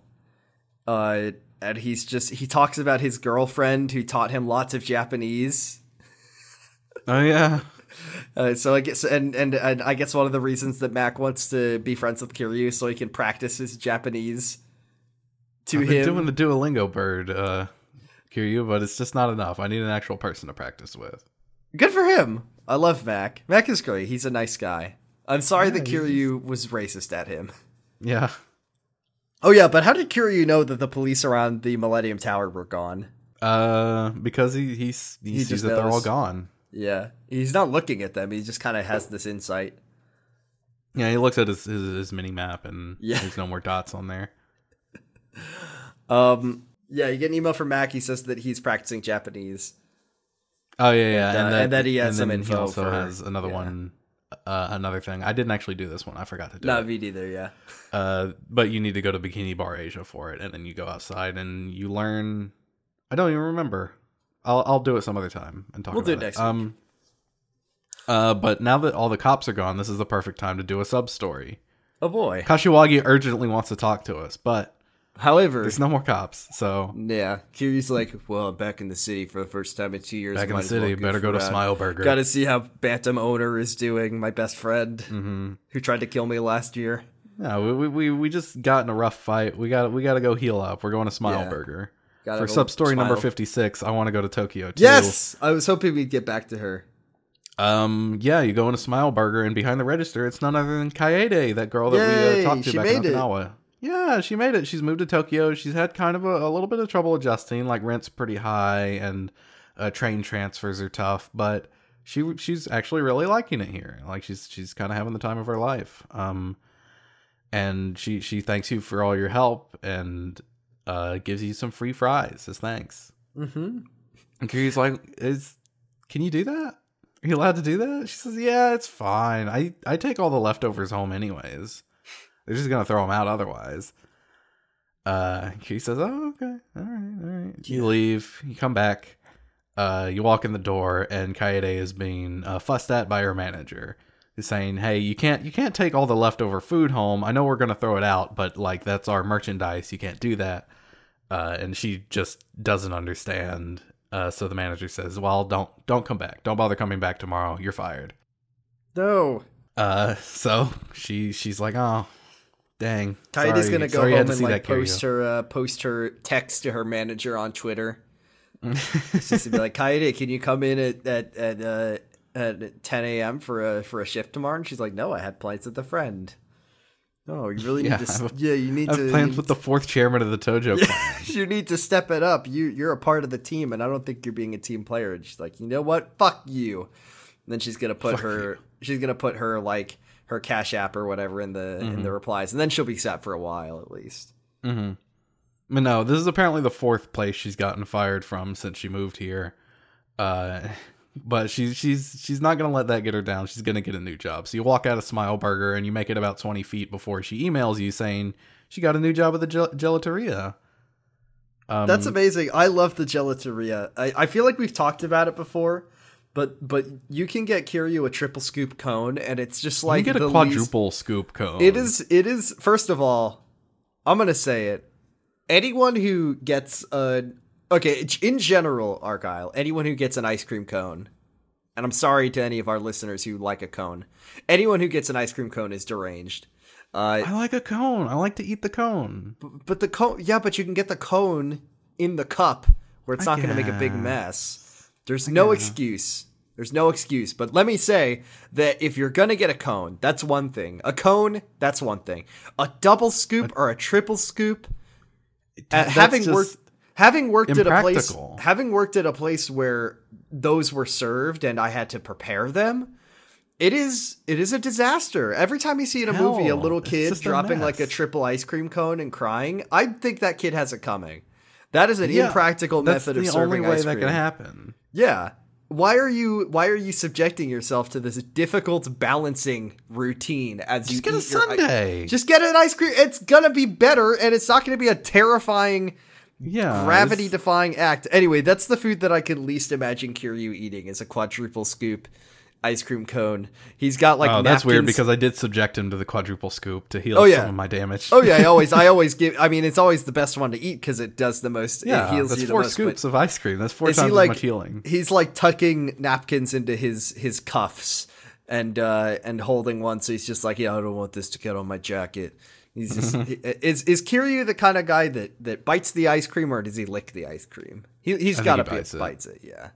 uh, and he's just he talks about his girlfriend who taught him lots of Japanese. Oh yeah. Uh, so I guess, and, and and I guess one of the reasons that Mac wants to be friends with Kiryu so he can practice his Japanese to I've him. doing the Duolingo bird, uh, Kiryu, but it's just not enough. I need an actual person to practice with. Good for him. I love Mac. Mac is great. He's a nice guy. I'm sorry that Yeah, Kiryu was racist at him. Yeah. Oh yeah, but how did Kiryu know that the police around the Millennium Tower were gone? Uh, because he he's, he, He sees that they're all gone. Yeah, he's not looking at them. He just kind of has this insight. Yeah, he looks at his his, his mini map and Yeah. there's no more dots on there. Um, yeah, you get an email from Mac. He says that he's practicing Japanese. Oh yeah, yeah, And, uh, and that he has some then info He also for- has another yeah. one, uh, another thing. I didn't actually do this one. I forgot to do Not it. me neither. Yeah. Uh, but you need to go to Bikini Bar Asia for it, and then you go outside and you learn. I don't even remember. I'll I'll do it some other time and talk. We'll do about it next Um. Uh, but now that all the cops are gone, this is the perfect time to do a sub story. Oh boy. Kashiwagi urgently wants to talk to us, but However, there's no more cops, so yeah, Kiryu's like, well, I'm back in the city for the first time in two years. back in the well city. goof Better go to around. Smile Burger. Got to see how Bantam owner is doing. My best friend hmm who tried to kill me last year. No, we, we we just got in a rough fight. We got we got to go heal up. We're going to Smile Yeah. Burger for sub story number fifty six. I want to go to Tokyo too. Yes, I was hoping we'd get back to her. Um. Yeah, you go into Smile Burger, and behind the register, it's none other than Kaede, that girl that we uh, talked to back in made it. Yeah, she made it. She's moved to Tokyo. She's had kind of a, a little bit of trouble adjusting. Like rent's pretty high, and uh, train transfers are tough. But she she's actually really liking it here. Like she's she's kind of having the time of her life. Um, and she she thanks you for all your help and uh gives you some free fries as thanks. Mm-hmm. And Kiryu's like, "Is can you do that? Are you allowed to do that?" She says, "Yeah, it's fine. I I take all the leftovers home anyways. They're just gonna throw them out otherwise." Uh, Kiryu says, "Oh, okay, all right, all right." You leave. You come back. Uh, you walk in the door, and Kaede is being uh, fussed at by her manager, who's saying, "Hey, you can't you can't take all the leftover food home. I know we're gonna throw it out, but like that's our merchandise. You can't do that." uh, and she just doesn't understand. Uh, so the manager says, "Well, don't don't come back. Don't bother coming back tomorrow. You're fired." No, Uh, so she she's like, "Oh, dang." Kaede's Sorry- gonna go sorry home and like post her uh, post her text to her manager on Twitter. Just to be like, Kaede, can you come in at at at, uh, at 10 a.m. for a for a shift tomorrow? And she's like, No, I had plans with a friend. No, you really need Yeah, to. I s- have- yeah, you need I have to. plans you with the fourth chairman of the Tojo you need to step it up. You you're a part of the team, and I don't think you're being a team player. And she's like, you know what? Fuck you. And then she's gonna put Fuck her. She's gonna put her like her cash app or whatever in the in the replies, and then she'll be set for a while at least. hmm But no, this is apparently the fourth place she's gotten fired from since she moved here. Uh, but she's she's she's not gonna let that get her down. She's gonna get a new job. So you walk out of Smile Burger and you make it about twenty feet before she emails you saying she got a new job at the gel- gelateria. Um, That's amazing. I love the gelateria. I, I feel like we've talked about it before, but but you can get Kiryu a triple scoop cone, and it's just like you get a the least- quadruple scoop cone. It is. It is. First of all, I'm gonna say it. Anyone who gets a okay in general, Argyle. Anyone who gets an ice cream cone, and I'm sorry to any of our listeners who like a cone. Anyone who gets an ice cream cone is deranged. Uh, I like a cone. I like to eat the cone. but the cone, yeah, but you can get the cone in the cup where it's I not going to make a big mess. There's no excuse. There's no excuse. But let me say that if you're going to get a cone, that's one thing. A cone, that's one thing. A double scoop or a triple scoop, uh, That's having worked having worked at a place having worked at a place where those were served and I had to prepare them, it is it is a disaster. Every time you see in a movie a little kid just a dropping like a triple ice cream cone and crying, I think that kid has it coming. That is an Yeah, impractical method of the serving only way that can happen. Yeah. Why are you why are you subjecting yourself to this difficult balancing routine as you Just get a Sunday. Just get an ice cream. It's gonna be better, and it's not gonna be a terrifying, yeah, gravity defying act. Anyway, that's the food that I can least imagine Kiryu eating is a quadruple scoop ice cream cone. He's got like oh, that's weird because I did subject him to the quadruple scoop to heal Oh, yeah. some of my damage. Oh yeah, I always I always give. I mean, it's always the best one to eat because it does the most. yeah, it heals that's you the four most. scoops of ice cream. That's four Is he times like as much healing. he's like tucking napkins into his his cuffs and uh and holding one so he's just like yeah i don't want this to get on my jacket he's just is is kiryu the kind of guy that that bites the ice cream or does he lick the ice cream he, he's got to he be bites it. bites it yeah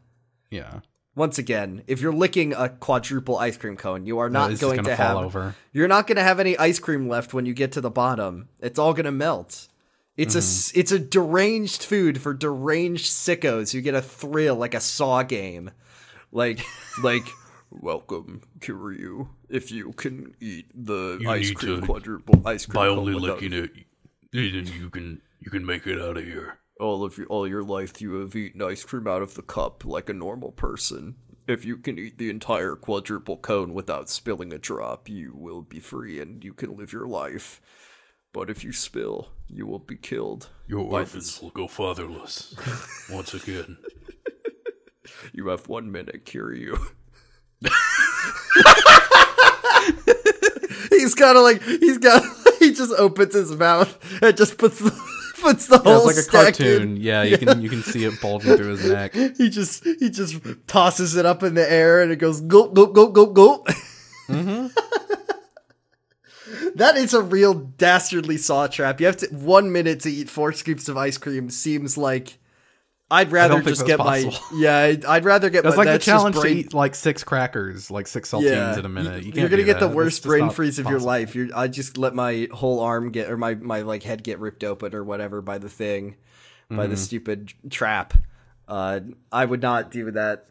Yeah, once again if you're licking a quadruple ice cream cone you are not just going fall have over. you're not going to have any ice cream left when you get to the bottom it's all going to melt it's a Mm-hmm. it's a deranged food for deranged sickos who get a thrill like a saw game like like welcome kiryu if you can eat the You ice cream to- quadruple ice cream By only without- licking it, then you can you can make it out of here. All of your all your life you have eaten ice cream out of the cup like a normal person. If you can eat the entire quadruple cone without spilling a drop, you will be free and you can live your life. But if you spill, you will be killed. Your by orphans this. will go fatherless once again. You have one minute, Kiryu. he's kind of like he's got. He just opens his mouth and just puts the puts the Yeah, whole it's like a stack in. cartoon. Yeah, you can you can see it bulging through his neck. he just he just tosses it up in the air and it goes go go go go go. Mm-hmm. That is a real dastardly saw trap. You have to one minute to eat four scoops of ice cream. Seems like I'd rather just get my yeah. I'd, rather get That's my like the that's just challenge to eat like six crackers, like six saltines yeah, in a minute. You are gonna get the worst That's brain freeze of your life. You're, I just let my whole arm get or my my like head get ripped open or whatever by the thing, by Mm-hmm. the stupid trap. Uh, I would not do that.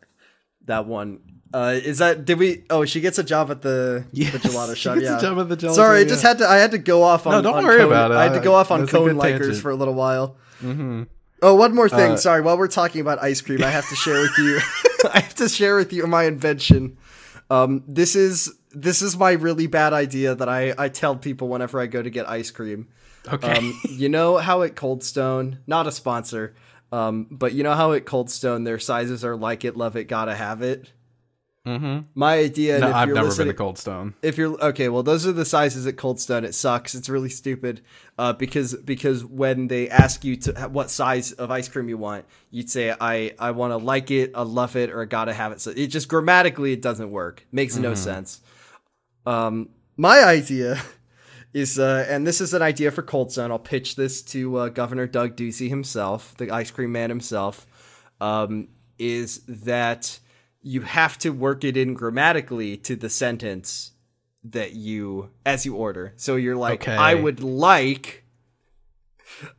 That one. Uh, is that did we? Oh, she gets a job at the Yes, the gelato shop. yeah. job at the gelato, Sorry, I just had to. I had to go off on. No, don't on worry cone- about it. I had to go off on That's cone likers tangent. for a little while. Mm-hmm. Oh, one more thing. Uh, Sorry, while we're talking about ice cream, I have to share with you. I have to share with you my invention. Um, this is this is my really bad idea that I I tell people whenever I go to get ice cream. Okay. Um, you know how at Cold Stone, not a sponsor, um, but you know how at Cold Stone their sizes are like it, love it, gotta have it. Mm-hmm. My idea. No, if I've never been to Cold Stone. if you're okay, well, those are the sizes at Cold Stone. It sucks. It's really stupid. Uh, because because when they ask you to what size of ice cream you want, you'd say I I want to like it, I love it, or I gotta have it. So it just grammatically it doesn't work. Makes no sense. Um, my idea is, uh, and this is an idea for Cold Stone. I'll pitch this to uh, Governor Doug Ducey himself, the ice cream man himself. Um, is that you have to work it in grammatically to the sentence that you as you order. So you're like, Okay. I would like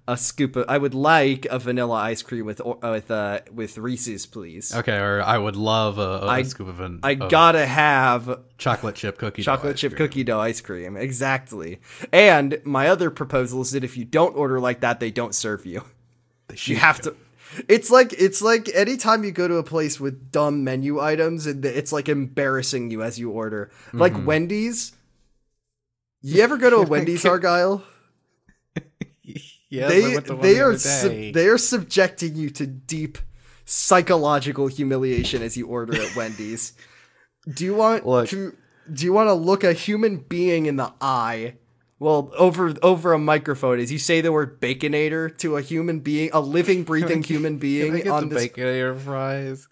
a scoop of, I would like a vanilla ice cream with uh, with uh with Reese's, please. Okay, or I would love a, a I- scoop of an I gotta have chocolate chip cookie. dough chocolate chip cream. cookie dough ice cream. Exactly. And my other proposal is that if you don't order like that, they don't serve you. They You have to. It's like it's like anytime you go to a place with dumb menu items, and it's like embarrassing you as you order. Like Mm-hmm. Wendy's. You ever go to a Wendy's, Argyle? Yes, I they went to one they the are sub- they are subjecting you to deep psychological humiliation as you order at Wendy's. Do you want Look. to do you want to look a human being in the eye? Well, over over a microphone as you say the word baconator to a human being, a living, breathing human Can I being get on the this. baconator fries?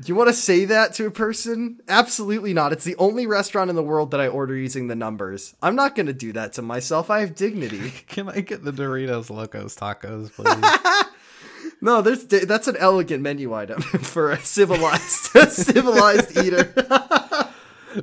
Do you want to say that to a person? Absolutely not. It's the only restaurant in the world that I order using the numbers. I'm not going to do that to myself. I have dignity. Can I get the Doritos Locos tacos, please? No, there's that's an elegant menu item for a civilized a civilized eater.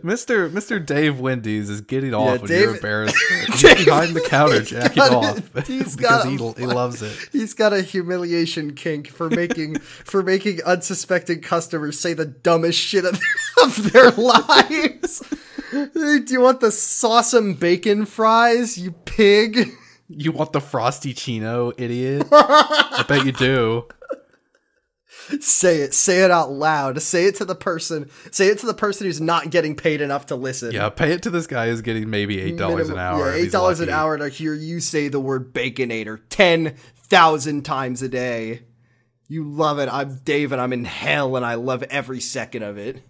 Mr. Mr. Dave Wendy's is getting off when Dave- you're embarrassed. Behind the counter jacking got off. He's because got he, a- he loves it. He's got a humiliation kink for making for making unsuspecting customers say the dumbest shit of, of their lives. Do you want the sauce and bacon fries, you pig? You want the frosty chino, idiot? I bet you do. Say it. Say it out loud. Say it to the person. Say it to the person who's not getting paid enough to listen. Yeah, pay it to this guy who's getting maybe eight dollars an hour. Yeah, eight dollars an hour to hear you say the word baconator ten thousand times a day. You love it. I'm david I'm in hell, and I love every second of it.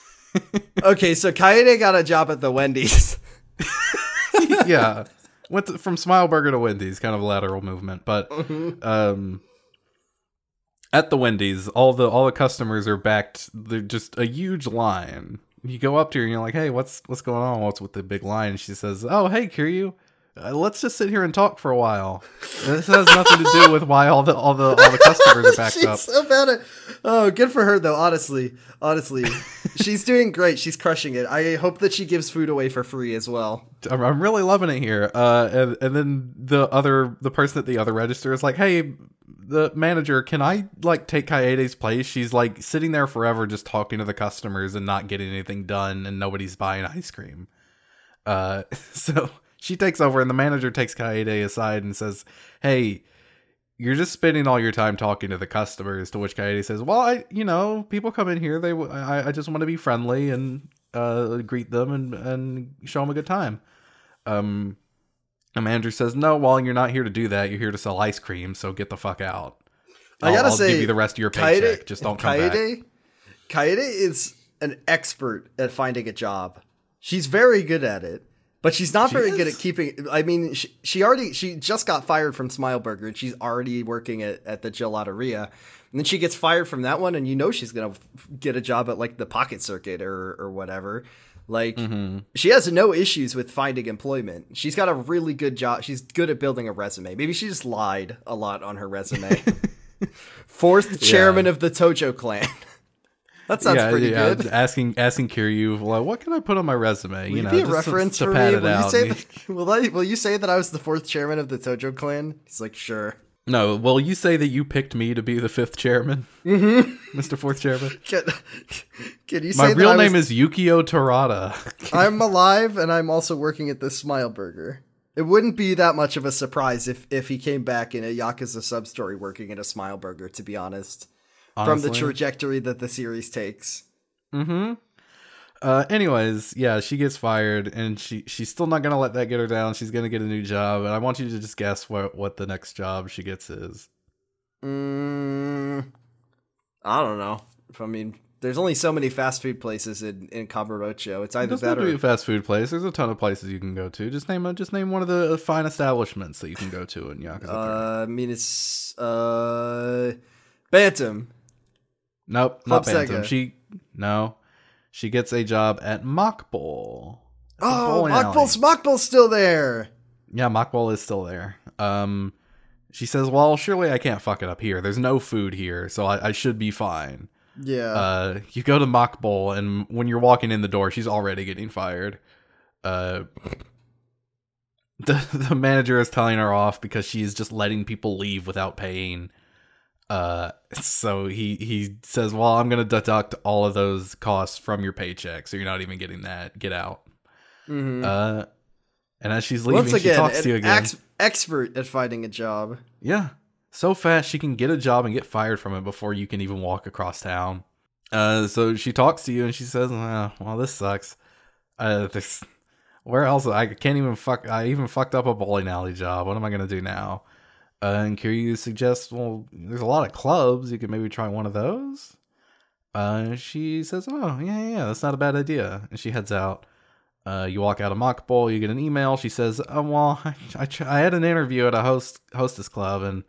okay, so Kaede got a job at the Wendy's. yeah, went to, from Smile Burger to Wendy's, kind of a lateral movement. But Mm-hmm. um, at the Wendy's, all the all the customers are backed. They're just a huge line. You go up to her and you're like, "Hey, what's what's going on? What's with the big line?" And she says, "Oh, hey, Kiryu." Uh, let's just sit here and talk for a while. And this has nothing to do with why all the all the all the customers are backed she's up. so bad at. Oh, good for her though. Honestly, honestly, she's doing great. She's crushing it. I hope that she gives food away for free as well. I'm, I'm really loving it here. Uh, and, and then the other, the person at the other register is like, "Hey, the manager, can I like take Kaede's place? She's like sitting there forever, just talking to the customers and not getting anything done, and nobody's buying ice cream." Uh, so she takes over, and the manager takes Kaede aside and says, "Hey." You're just spending all your time talking to the customers. To which Kaede says, "Well, I, you know, people come in here. They, I, I just want to be friendly and uh, greet them and and show them a good time." Um, the manager says, "No, well, you're not here to do that. You're here to sell ice cream. So get the fuck out. I I'll- gotta I'll say, give you the rest of your paycheck. Just don't come back." Kaede, Kaede is an expert at finding a job. She's very good at it, but she's not She very good at keeping. I mean, she, she already she just got fired from Smileburger, and she's already working at, at the gelateria. And then she gets fired from that one, and you know she's gonna f- get a job at like the Pocket Circuit or or whatever. Like Mm-hmm. she has no issues with finding employment. She's got a really good job. She's good at building a resume. Maybe she just lied a lot on her resume. Fourth chairman of the Tojo clan. that sounds yeah, pretty yeah. good. Asking asking Kiryu, like, what can I put on my resume? Will you know, be a just to- reference to, for me? it Will you say that, will, I, will you say that I was the fourth chairman of the Tojo clan? He's like, sure. No, well, you say that you picked me to be the fifth chairman, mm-hmm. Mr. Fourth Chairman. Can, can you say My real name was- is Yukio Torada. I'm alive and I'm also working at this Smile Burger. It wouldn't be that much of a surprise if if he came back in a Yakuza sub story working at a Smile Burger. To be honest, from the trajectory that the series takes. Mm-hmm. Uh, anyways, yeah, she gets fired, and she she's still not gonna let that get her down. She's gonna get a new job, and I want you to just guess what what the next job she gets is. Mm, I don't know. I mean, there's only so many fast food places in in Kamurocho. It's either that or a fast food place. There's a ton of places you can go to. Just name just name one of the fine establishments that you can go to in Yakuza. 3. uh, I mean, it's uh, Bantam. nope, Club not Bantam. Sega. She no, she gets a job at Mach Bowl. It's Oh, bowling alley. Mach Bowl's Mockbull's still there. Yeah, Mach Bowl is still there. Um, she says, "Well, surely I can't fuck it up here. There's no food here, so I, I should be fine." Yeah. Uh, you go to Mach Bowl, and when you're walking in the door, she's already getting fired. Uh, the the manager is telling her off because she's just letting people leave without paying. Uh, so he he says, "Well, I'm gonna deduct all of those costs from your paycheck, so you're not even getting that. Get out." Mhm. Uh, and as she's leaving, Once again, she talks to you again. ex- expert at finding a job. Yeah. So fast she can get a job and get fired from it before you can even walk across town. Uh, so she talks to you and she says, "Ah, "Well, this sucks. Uh, this, where else? I can't even fuck. I even fucked up a bowling alley job. What am I gonna do now?" Uh, and Kiryu suggests, "Well, there's a lot of clubs. You could maybe try one of those." Uh, she says, "Oh, yeah, yeah, that's not a bad idea." And she heads out. Uh, you walk out of Mach Bowl. You get an email. She says, oh, "Well, I, I, I had an interview at a host hostess club, and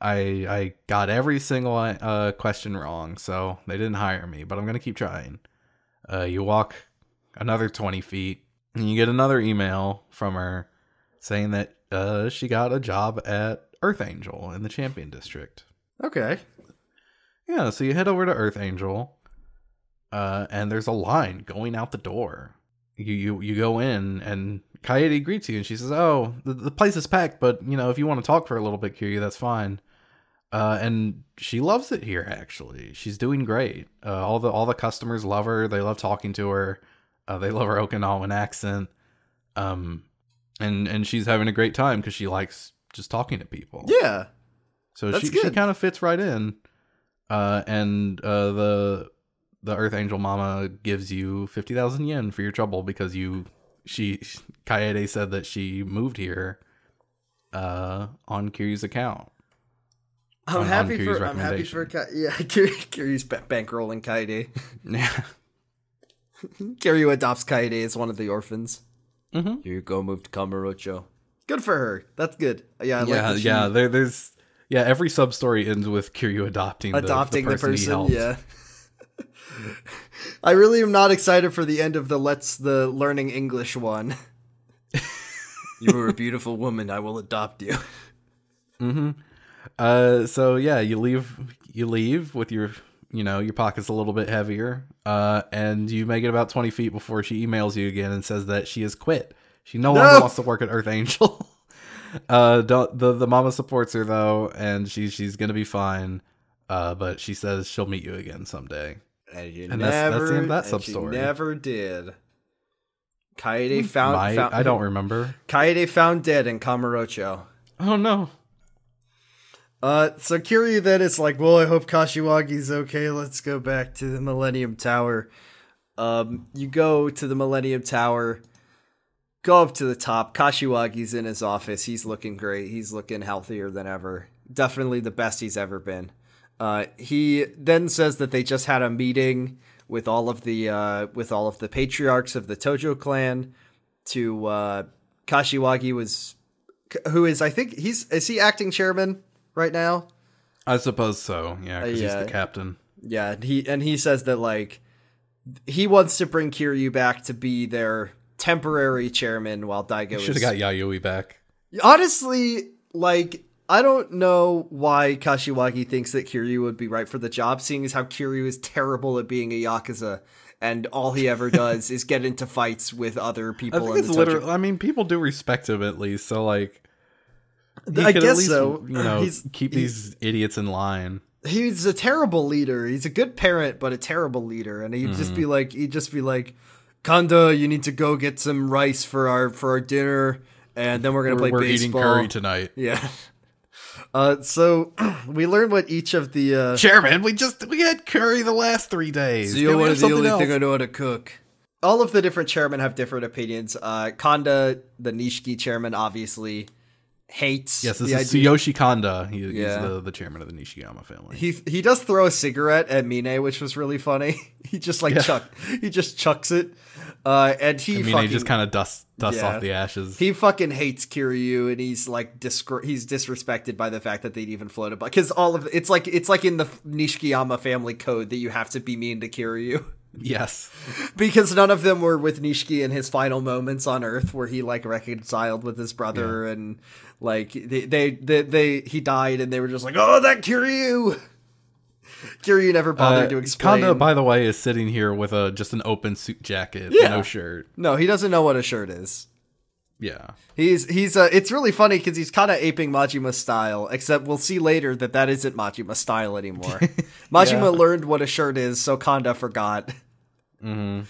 I I got every single uh, question wrong, so they didn't hire me. But I'm gonna keep trying." Uh, you walk another twenty feet, and you get another email from her saying that uh, she got a job at Earth Angel in the Champion District. Okay. Yeah, so you head over to Earth Angel. uh, and there's a line going out the door. You you you go in, and Kaede greets you, and she says, "Oh, the, the place is packed, but you know if you want to talk for a little bit, Kiryu, that's fine." Uh, and she loves it here. Actually, she's doing great. Uh, all the all the customers love her. They love talking to her. Uh, they love her Okinawan accent. Um, and and she's having a great time because she likes just talking to people. Yeah. So That's she, she kind of fits right in. Uh, and uh, the the Earth Angel Mama gives you fifty thousand yen for your trouble because you she Kaede said that she moved here uh, on Kiryu's account. I'm On- on happy Kiryu's for I'm happy for Ka- yeah Kiryu, Kiryu's ba- bankrolling Kaede. Yeah. Kiryu adopts Kaede as one of the orphans. Mhm. Here you go, move to Kamurocho. Good for her. That's good. Yeah, I like yeah, that she yeah. There, there's yeah. Every sub story ends with Kiryu adopting the- adopting the, the person. he person. yeah. I really am not excited for the end of the let's the learning English one. you are a beautiful woman. I will adopt you. Uh, so yeah, you leave. You leave with your, you know, your pockets a little bit heavier. Uh, and you make it about twenty feet before she emails you again and says that she has quit. She no, No! longer wants to work at Earth Angel. uh, don't, the the mama supports her though, and she's she's gonna be fine. Uh, but she says she'll meet you again someday. And you And that's- that's the end that sub-story. Never did. Kaede found, Might- found I don't remember. Kaede found dead in Kamurocho. Oh no. Uh, so Kiryu then is like, well, I hope Kashiwagi's okay. Let's go back to the Millennium Tower. Um, you go to the Millennium Tower, go up to the top. Kashiwagi's in his office. He's looking great. He's looking healthier than ever. Definitely the best he's ever been. Uh, he then says that they just had a meeting with all of the uh, with all of the patriarchs of the Tojo clan. To uh, Kashiwagi was, who is I think he's is he acting chairman right now? I suppose so. Yeah, because yeah. he's the captain. Yeah, and he and he says that like he wants to bring Kiryu back to be their temporary chairman while Daigo Should have got Yayoi back. honestly like I don't know why Kashiwagi thinks that Kiryu would be right for the job, seeing as how Kiryu is terrible at being a yakuza, and all he ever does is get into fights with other I people. think in it's literally. I mean, people do respect him at least. So like, he I could guess at least, so. You know, He's- keep he- these idiots in line. he's a terrible leader. He's a good parent, but a terrible leader. And he'd just Mm-hmm. be like, he'd just be like, Kanda, you need to go get some rice for our for our dinner, and then we're gonna We're, play we're eating curry tonight. Yeah. Uh, so we learned what each of the uh, Chairman, we just we had curry the last three days. So Can you're one of the only else? thing I know how to cook. All of the different chairmen have different opinions. Uh, Kanda, the Nishiki chairman, obviously hates Yes, this is idea. Tsuyoshi Kanda. He, Yeah. He's the, the chairman of the Nishikiyama family. He he does throw a cigarette at Mine, which was really funny. he just like Yeah. chuck he just chucks it. Uh, and he mean, fucking just kind of dusts dusts Yeah. off the ashes. he fucking hates Kiryu, and he's like disgr- he's disrespected by the fact that they'd even floated because all of it's like it's like in the Nishikiyama family code that you have to be mean to Kiryu. yes, because none of them were with Nishiki in his final moments on Earth, where he like reconciled with his brother and like they they they, they he died, and they were just like, oh, that Kiryu. Kiryu never bothered uh, to explain. Kanda, by the way, is sitting here with a just an open suit jacket, Yeah. no shirt. no, he doesn't know what a shirt is. Yeah, He's he's uh, it's really funny because he's kind of aping Majima style, except we'll see later that that isn't Majima style anymore. Majima learned what a shirt is, so Kanda forgot. Mm-hmm.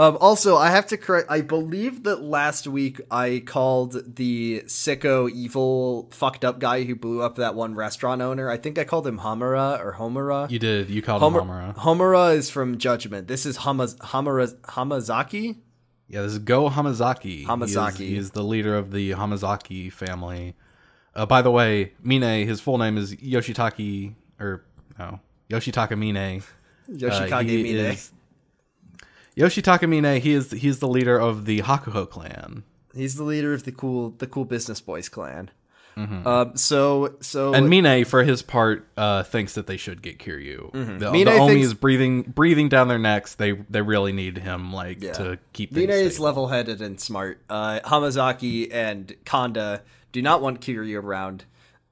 Um, also, I have to correct. I believe that last week I called the sicko, evil, fucked up guy who blew up that one restaurant owner. I think I called him Hamura or Homura. you did. You called Homer- him Homura. Homura is from Judgment. This is Hamaz- Hamura- Hamazaki. Yeah, this is Go Hamazaki. Hamazaki. He is, he is the leader of the Hamazaki family. Uh, by the way, Mine, his full name is Yoshitaki, or no, Yoshitaka Mine. Uh, Yoshikage he Mine. is- Yoshitaka Mine, he is he's the leader of the Hakuho clan. He's the leader of the cool the cool business boys clan. Um, so so Mm-hmm. And Mine, for his part, uh, thinks that they should get Kiryu. The, Mine the Omi thinks- is breathing breathing down their necks. They they really need him like Yeah. to keep Mine is level headed and smart. Uh, Hamazaki and Kanda do not want Kiryu around.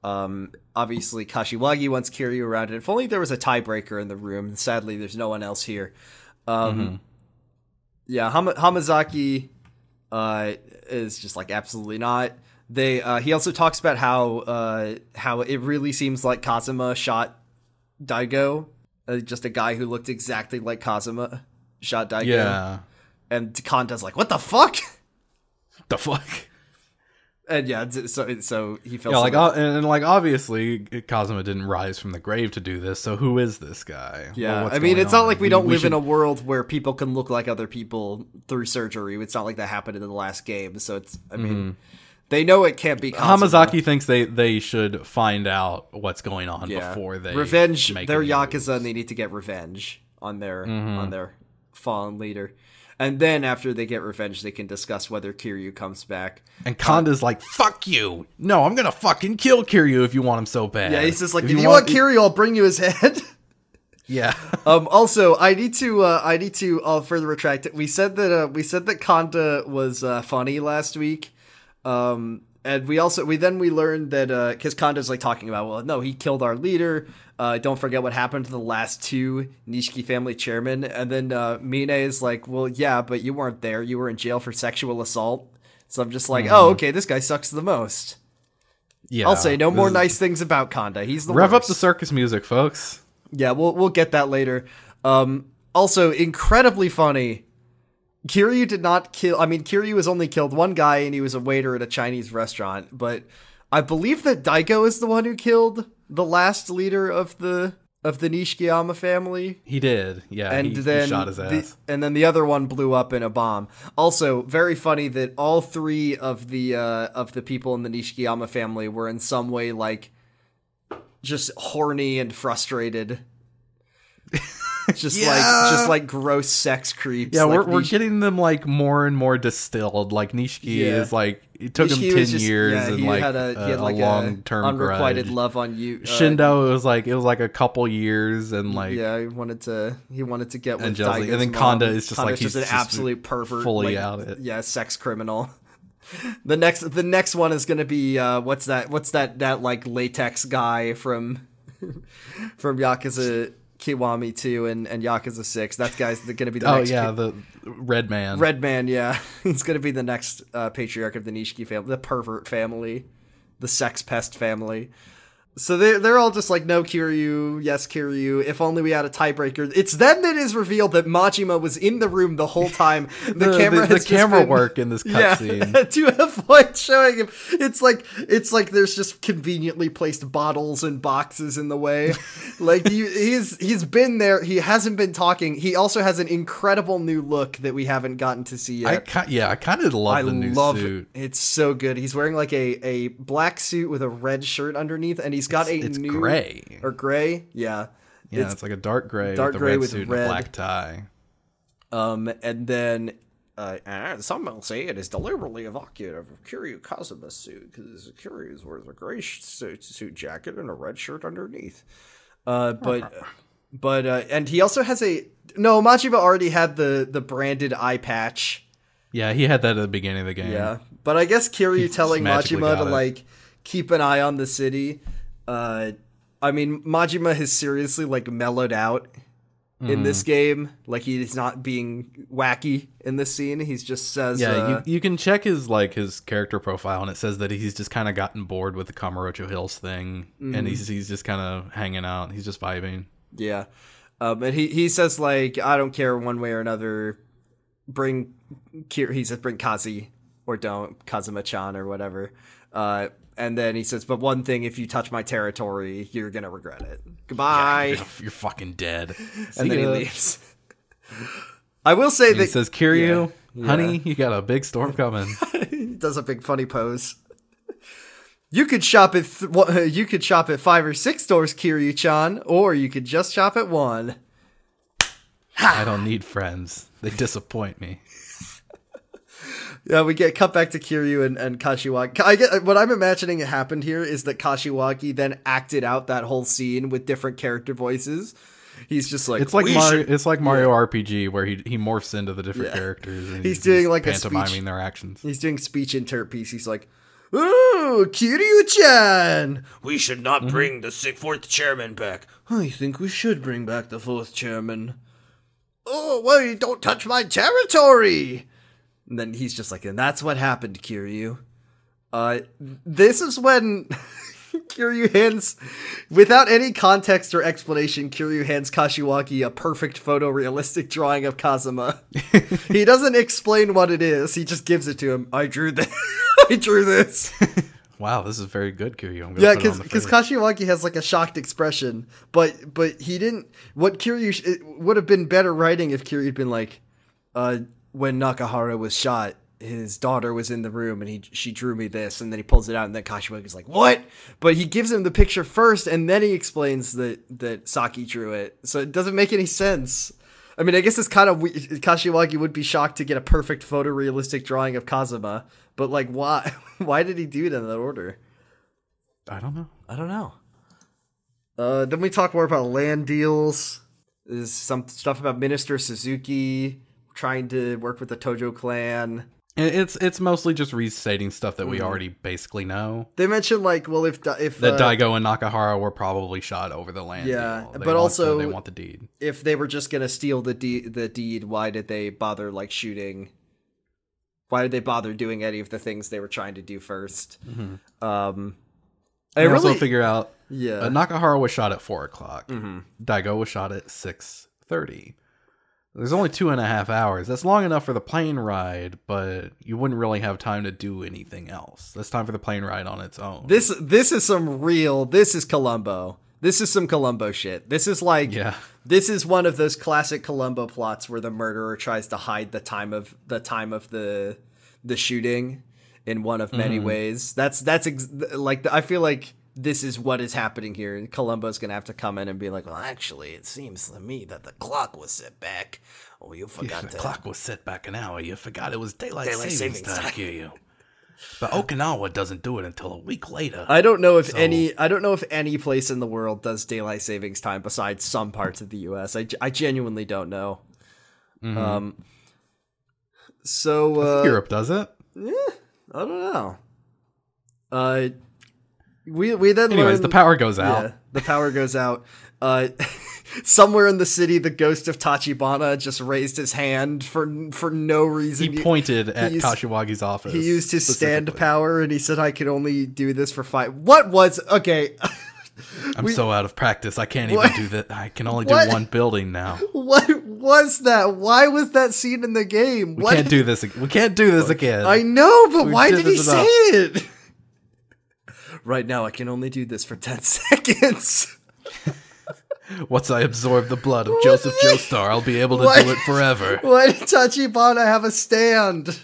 Um, obviously, Kashiwagi wants Kiryu around, and if only there was a tiebreaker in the room. Sadly, there's no one else here. Um, yeah, Hama- Hamazaki uh, is just like absolutely not. They uh, he also talks about how uh, how it really seems like Kazuma shot Daigo, uh, just a guy who looked exactly like Kazuma shot Daigo. Yeah. and Kanda's like, "What the fuck?" The fuck. And yeah, so so he feels Yeah, like uh, and, like obviously Kazuma didn't rise from the grave to do this. So who is this guy? yeah. Well, I mean, it's not like we, don't live should- in a world where people can look like other people through surgery. It's not like that happened in the last game. So it's, I mean, they know it can't be Kazuma. Hamazaki thinks they they should find out what's going on yeah. before they revenge. Make They're yakuza, moves. and they need to get revenge on their Mm-hmm. on their fallen leader. And then after they get revenge, they can discuss whether Kiryu comes back. And Kanda's like, "Fuck you! No, I'm gonna fucking kill Kiryu if you want him so bad." Yeah, he's just like, If if you, want Kiryu, I'll bring you his head. Yeah, Um, also, I need to uh, I need to uh, further retract it. We said that uh, we said that Kanda was uh, funny last week, um, and we also we then we learned that uh because Kanda's like talking about well, no, he killed our leader. Uh, don't forget what happened to the last two Nishiki family chairmen. And then uh, Mine is like, well, yeah, but you weren't there. You were in jail for sexual assault. So I'm just like, oh, okay, this guy sucks the most. yeah. I'll say no more nice things about Kanda. He's the Rev up the circus music, folks. Yeah, we'll we'll get that later. Um, also, incredibly funny. Kiryu did not kill. I mean, Kiryu was only killed one guy, and he was a waiter at a Chinese restaurant. But I believe that Daigo is the one who killed the last leader of the of the Nishikiyama family. He did. Yeah, And he, he then shot his the- ass. and then the other one blew up in a bomb. Also, very funny that all three of the uh, of the people in the Nishikiyama family were in some way like just horny and frustrated. just like just like gross sex creeps. Yeah, like we're, we're Nish- getting them like more and more distilled. Like Nishiki Yeah. is like it took Nishiki him ten just- years yeah, and he like had a, he had like a long term unrequited grudge. love on you. uh, Shindo it was like it was like a couple years and like yeah, he wanted to. He wanted to get with And. Daigo's and then mom. Kanda is just like he's an just absolute pervert, fully like, out it. Yeah, sex criminal. The next, the next one is gonna be uh, what's that? What's that? That like latex guy from from Yakuza Kiwami two and and Yakuza six. That guy's gonna be the oh next. yeah pa- the red man Red Man. Yeah, he's gonna be the next uh, patriarch of the Nishiki family, the pervert family, the sex pest family. So they're, they're all just like, no, Kiryu, yes, Kiryu. If only we had a tiebreaker. It's then that is revealed that Majima was in the room the whole time. The, the, camera the, has the camera been- work in this cutscene yeah, to avoid showing him. It's like it's like there's just conveniently placed bottles and boxes in the way. like he, he's he's been there. He hasn't been talking. He also has an incredible new look that we haven't gotten to see I yet. ki- yeah I kind of love I the new love suit it. It's so good. He's wearing like a, a black suit with a red shirt underneath, and he's got a it's new gray. or gray. Yeah, yeah It's- it's, like a dark gray dark with a gray red with suit red. and a black tie Um, and then uh, uh, some will say it is deliberately evocative of Kiryu Kazuma's suit because Kiryu wears a gray suit, suit jacket and a red shirt underneath. Uh, but but uh, and he also has a no. Majima already had the the branded eye patch. yeah he had that at the beginning of the game Yeah, but I guess Kiryu telling Majima to it. like keep an eye on the city. Uh, I mean, Majima has seriously like mellowed out in Mm-hmm. this game. Like he's not being wacky in this scene. He's just says, Yeah, uh, you, you can check his like his character profile, and it says that he's just kind of gotten bored with the Kamurocho Hills thing, Mm-hmm. and he's he's just kind of hanging out. He's just vibing. yeah. Um, and he he says like, I don't care one way or another. Bring. He says bring Kazi or don't Kazuma-chan or whatever. Uh, and then he says, but one thing, if you touch my territory, you're gonna regret it. Goodbye. You're, you're fucking dead. and then he leaves. I will say He that says, "Kiryu, Yeah. honey, you got a big storm coming." he does a big funny pose. You could shop at th- you could shop at five or six stores, Kiryu-chan, or you could just shop at one. I don't need friends. They disappoint me. Yeah, we get cut back to Kiryu and, and Kashiwagi. I get what I'm imagining happened here is that Kashiwagi then acted out that whole scene with different character voices. He's just like It's like Mario. should-" It's like Mario RPG, where he he morphs into the different Yeah. characters. And He's doing just like a speech- pantomiming their actions. He's doing speech interpiece. He's like, "Oh, Kiryu-chan, we should not mm-hmm. bring the si- fourth chairman back. I think we should bring back the fourth chairman." oh, well, you don't touch my territory. And then he's just like, and that's what happened, Kiryu. Uh, this is when Kiryu hands, without any context or explanation, Kiryu hands Kashiwagi a perfect photorealistic drawing of Kazuma. he doesn't explain what it is, he just gives it to him. I drew this. I drew this. Wow, this is very good, Kiryu. I'm Yeah, put it on because because fridge. Kashiwagi has like a shocked expression, but but he didn't. What Kiryu sh- it would have been better writing if Kiryu had been like, uh, when Nakahara was shot, his daughter was in the room and he she drew me this, and then he pulls it out, and then Kashiwagi's like, what? But he gives him the picture first, and then he explains that that Saki drew it, so it doesn't make any sense. I mean, I guess it's kind of we- Kashiwagi would be shocked to get a perfect photorealistic drawing of Kazuma, but like, why? Why did he do it in that order? I don't know. I don't know. Uh, then we talk more about land deals. There's some stuff about Minister Suzuki trying to work with the Tojo clan. It's it's mostly just restating stuff that Mm. we already basically know. They mentioned like, well, if if That uh, Daigo and Nakahara were probably shot over the land. Yeah. But also- the, they want the deed. if they were just gonna steal the de- the deed, why did they bother like shooting? Why did they bother doing any of the things they were trying to do 1st Um, I really also figure out yeah. uh, Nakahara was shot at four o'clock. Mhm. Daigo was shot at six thirty. There's only two and a half hours. That's long enough for the plane ride, but you wouldn't really have time to do anything else. That's time for the plane ride on its own. This this is some real. This is Columbo. This is some Columbo shit. This is like Yeah. This is one of those classic Columbo plots where the murderer tries to hide the time of the time of the the shooting in one of many mm. ways. That's that's ex- like I feel like this is what is happening here. And Columbo's gonna have to come in and be like, "Well, actually, it seems to me that the clock was set back. Oh, you forgot The to." clock was set back an hour. You forgot it was daylight, Daylight savings, savings time, time. Kiryu. But Okinawa doesn't do it until a week later. I don't know if any I don't know if any place in the world does daylight savings time besides some parts of the US. I, I genuinely don't know. Um so uh Europe does it. Yeah, I don't know. Uh we we then Anyways, the power goes out. yeah, the power goes out. Uh somewhere in the city the ghost of Tachibana just raised his hand for for no reason. He pointed at used- Kashiwagi's office. He used his stand power and he said I could only do this for five. What was okay? I'm so out of practice. I can't What? even do that. I can only do What? one building now. What was that? Why was that scene in the game? We what? can't do this. We can't do this again. I know, but We why did he say it? Right now, I can only do this for ten seconds. Once I absorb the blood of Joseph Joestar, I'll be able to What? do it forever. Why did Tachibana have a stand?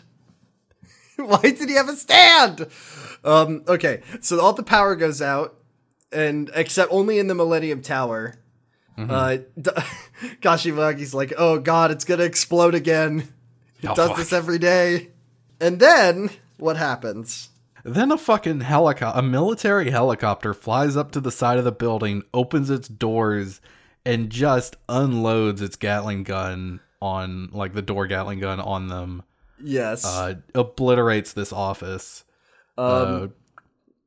Why did he have a stand? Um, okay, so all the power goes out, and except only in the Millennium Tower. Mm-hmm. Uh, D- Kashiwagi's like, oh god, it's gonna explode again. It Oh, does fuck. this every day. And then what happens? Then a fucking helicopter, a military helicopter flies up to the side of the building, opens its doors, and just unloads its Gatling gun on, like the door Gatling gun on them. Yes. Uh, obliterates this office. uh,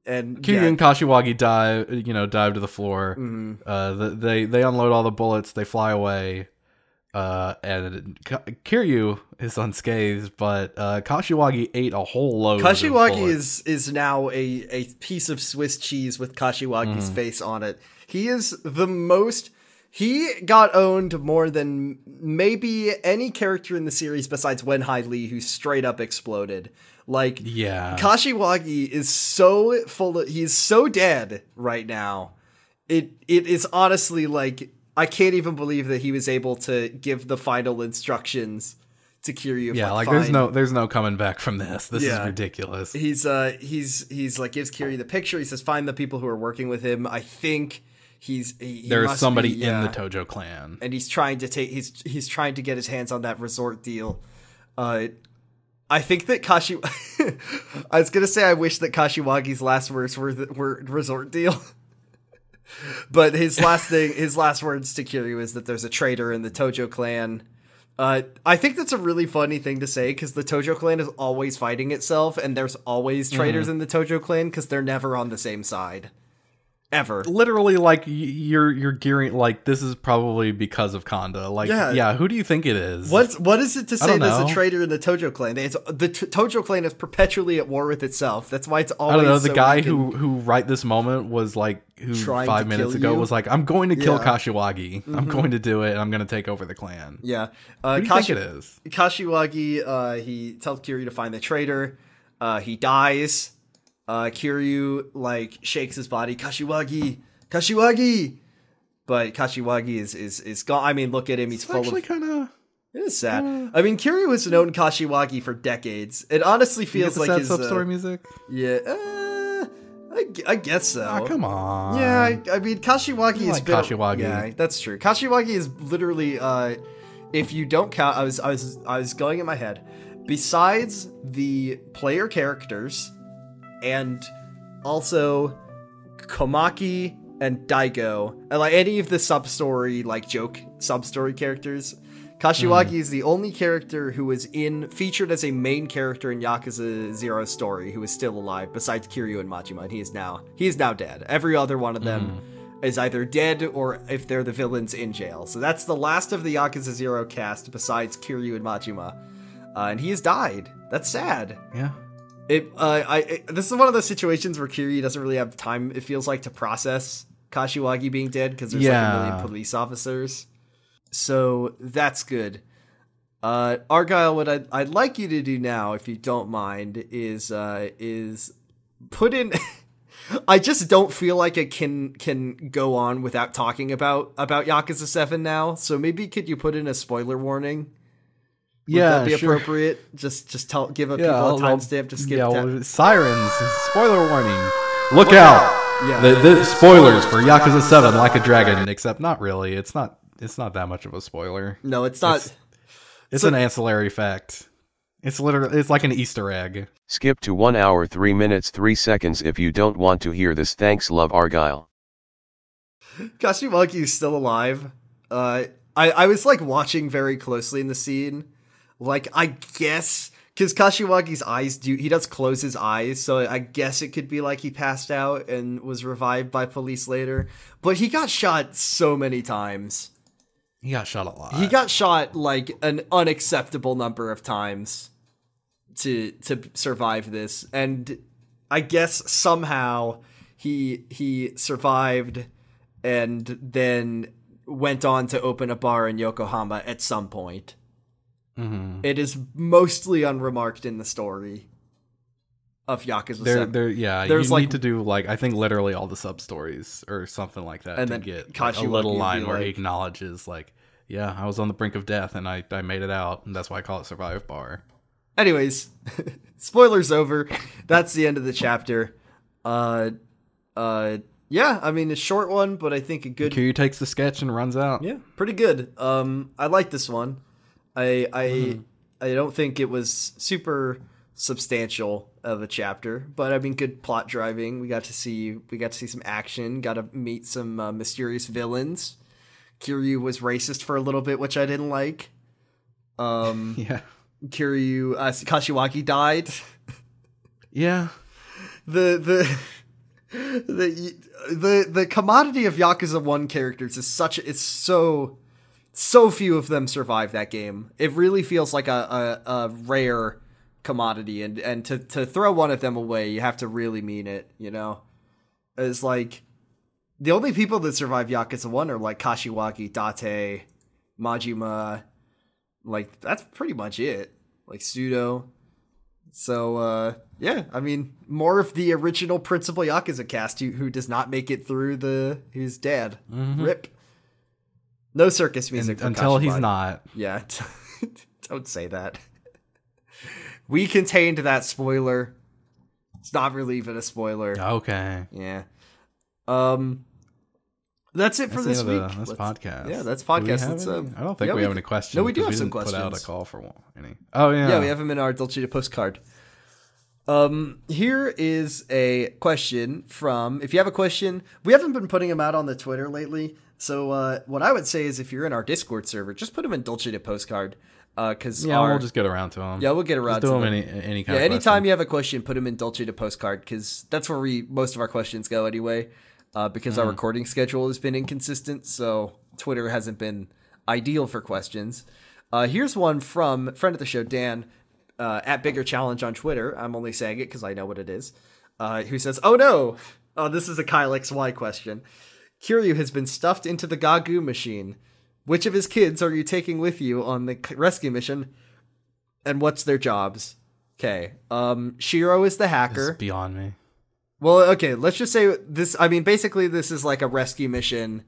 and Kiryu yeah, and Kashiwagi dive, you know, dive to the floor. Uh, the, they they unload all the bullets. They fly away. Uh, and Ka- Kiryu is unscathed, but uh, Kashiwagi ate a whole load. Kashiwagi is is now a a piece of Swiss cheese with Kashiwagi's Mm. face on it. He is the most. He got owned more than maybe any character in the series besides Wenhai Lee, who straight up exploded. Like yeah. Kashiwagi is so full of he's so dead right now. It it is honestly like I can't even believe that he was able to give the final instructions to Kiryu. yeah, like there's no there's no coming back from this. This Yeah. is ridiculous. He's uh he's he's like gives Kiryu the picture. He says find the people who are working with him. I think he's he, he There's must somebody be, in the. Tojo clan. and he's trying to take he's he's trying to get his hands on that resort deal. Uh I think that Kashi I was gonna say I wish that Kashiwagi's last words were the, were resort deal. but his last thing his last words to Kiryu is that there's a traitor in the Tojo clan. Uh, I think that's a really funny thing to say because the Tojo clan is always fighting itself, and there's always traitors in the Tojo clan because they're never on the same side. Ever. literally like you're you're gearing like this is probably because of Kanda. Like Yeah. yeah, who do you think it is? What's what is it to say there's a traitor in the Tojo clan? It's the T- Tojo clan is perpetually at war with itself. That's why it's I always. don't know. The so guy who who right this moment was like who five minutes ago you? was like I'm going to kill Yeah. Mm-hmm. Kashiwagi. I'm going to do it. and I'm going to take over the clan. Yeah, uh, Who do you Kashi- think it is? Kashiwagi. Uh, he tells Kiryu to find the traitor. Uh, he dies. Uh, Kiryu like shakes his body. Kashiwagi, Kashiwagi. But Kashiwagi is is is gone. I mean, look at him. He's It's full actually of. kind of It is sad. I mean, Kiryu has known Kashiwagi for decades. It honestly feels like sad his sub story uh, music. Yeah, uh, I, I guess so. Oh, come on. Yeah, I, I mean Kashiwagi is like been- Kashiwagi. Yeah, that's true. Kashiwagi is literally uh if you don't count I was I was I was going in my head. Besides the player characters and also Komaki and Daigo, and like any of the sub story like joke sub story characters, Kashiwagi is the only character who was in featured as a main character in Yakuza Zero story who is still alive, besides Kiryu and Majima, and he is now he is now dead. Every other one of them is either dead or if they're the villains in jail. So that's the last of the Yakuza Zero cast besides Kiryu and Majima, uh, and he has died. That's sad. Yeah. It, uh, I, it, this is one of those situations where Kiryu doesn't really have time. It feels like to process Kashiwagi being dead because there's like a million police officers. So that's good. Uh, Argyle, what I'd, I'd like you to do now, if you don't mind, is uh, is put in. I just don't feel like I can can go on without talking about about Yakuza Seven now. So maybe could you put in a spoiler warning? Would Yeah, that be sure. appropriate? Just just tell give a Yeah, people I'll- a I'll- timestamp to skip. yeah, that. well, sirens. Spoiler warning. Look out. Yeah. The, the spoilers for Yakuza 7 Like a Dragon, except not really. It's not it's not that much of a spoiler. no, it's not. It's- It's an ancillary fact. It's literally it's like an Easter egg. Skip to 1 hour 3 minutes 3 seconds if you don't want to hear this. Thanks, love Argyle. Kashiwagi is still alive. Uh, I I was like watching very closely in the scene. Like I guess because Kashiwagi's eyes do he does close his eyes, so I guess it could be like he passed out and was revived by police later. But he got shot so many times. He got shot a lot. He got shot like an unacceptable number of times to to survive this, and I guess somehow he he survived and then went on to open a bar in Yokohama at some point. Mhm. It is mostly unremarked in the story of Yakuza There, 7. there, yeah. There's, you like- need to do like I think literally all the sub stories or something like that And to then get like, a little line where he acknowledges like, yeah, I was on the brink of death and I, I made it out, and that's why I call it Survive Bar. Anyways, spoilers over. That's the end of the chapter. Uh, uh, yeah. I mean, a short one, but I think a good. Kiryu takes the sketch and runs out. Yeah, pretty good. Um, I like this one. I I Mm-hmm. I don't think it was super substantial of a chapter, but I mean, good plot driving. We got to see we got to see some action. Got to meet some uh, mysterious villains. Kiryu was racist for a little bit, which I didn't like. Um, Yeah. Kiryu uh, Kashiwagi died. Yeah. the the the the the commodity of Yakuza One characters is such it's so so few of them survive that game. It really feels like a, a, a rare commodity, and and to to throw one of them away, you have to really mean it. You know, it's like the only people that survive Yakuza One are like Kashiwagi, Date, Majima. Like that's pretty much it. Like Pseudo. So uh yeah, I mean more of the original principal Yakuza cast who, who does not make it through the who's dead. Rip. No circus music And- until he's not. Yeah. Don't say that. We contained that spoiler. It's not really even a spoiler. Okay. Yeah. Um that's it for That's this week. the- this podcast. Yeah, that's podcast. have Let's, um, I don't think yeah, we we have any questions. No, we do have some didn't Put out a call for one- any. Oh yeah. Yeah, we have them in our Dolce postcard. Um, here is a question from. If you have a question, we haven't been putting them out on the Twitter lately. So uh, what I would say is, if you're in our Discord server, just put them in Dolce to postcard. Because Yeah, our, we'll just get around to them. yeah, we'll get around Just to them any any yeah. kind. of Anytime question. you have a question, put them in Dolce to postcard because that's where we most of our questions go anyway. uh, because our recording schedule has been inconsistent, so Twitter hasn't been ideal for questions. Uh, here's one from friend of the show, Dan, uh, at Bigger Challenge on Twitter. I'm only saying it because I know what it is. Uh, who says, "Oh no, oh this is a Kyle XY question. Kiryu has been stuffed into the Gagu machine. Which of his kids are you taking with you on the rescue mission, and what's their jobs?" Okay, um, Shiro is the hacker. It's beyond me. Well, okay, let's just say this. I mean, basically, this is like a rescue mission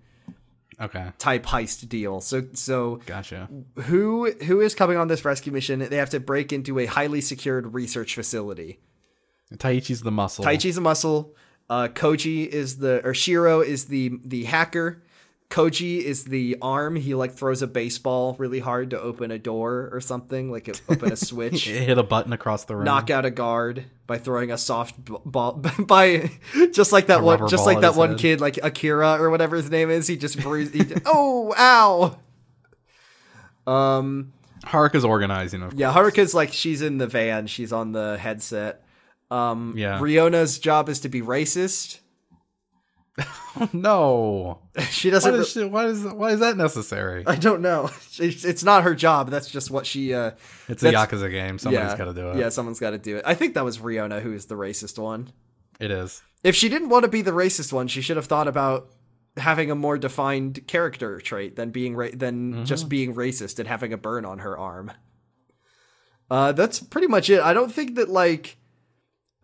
Okay, type heist deal. So, so gotcha. who who is coming on this rescue mission? They have to break into a highly secured research facility. Taichi's the muscle. Taichi's a muscle. Uh, Koji is the or Shiro is the the hacker. Koji is the arm. He like throws a baseball really hard to open a door or something, like open a switch. hit a button across the room. knock out a guard by throwing a soft b- ball by just like that A one just like that one head. kid like Akira or whatever his name is he just he, oh ow um Haruka's organizing. Of yeah Haruka's like she's in the van she's on the headset um Yeah. Riona's job is to be racist no. she doesn't is, she, why is why is that necessary? I don't know it's, not her job that's just what she uh It's a Yakuza game. Somebody's yeah got to do it. yeah someone's got to do it I think that was Riona who is the racist one It is. if she didn't want to be the racist one, she should have thought about having a more defined character trait than being ra- than just being racist and having a burn on her arm. Uh, that's pretty much it. I don't think that like,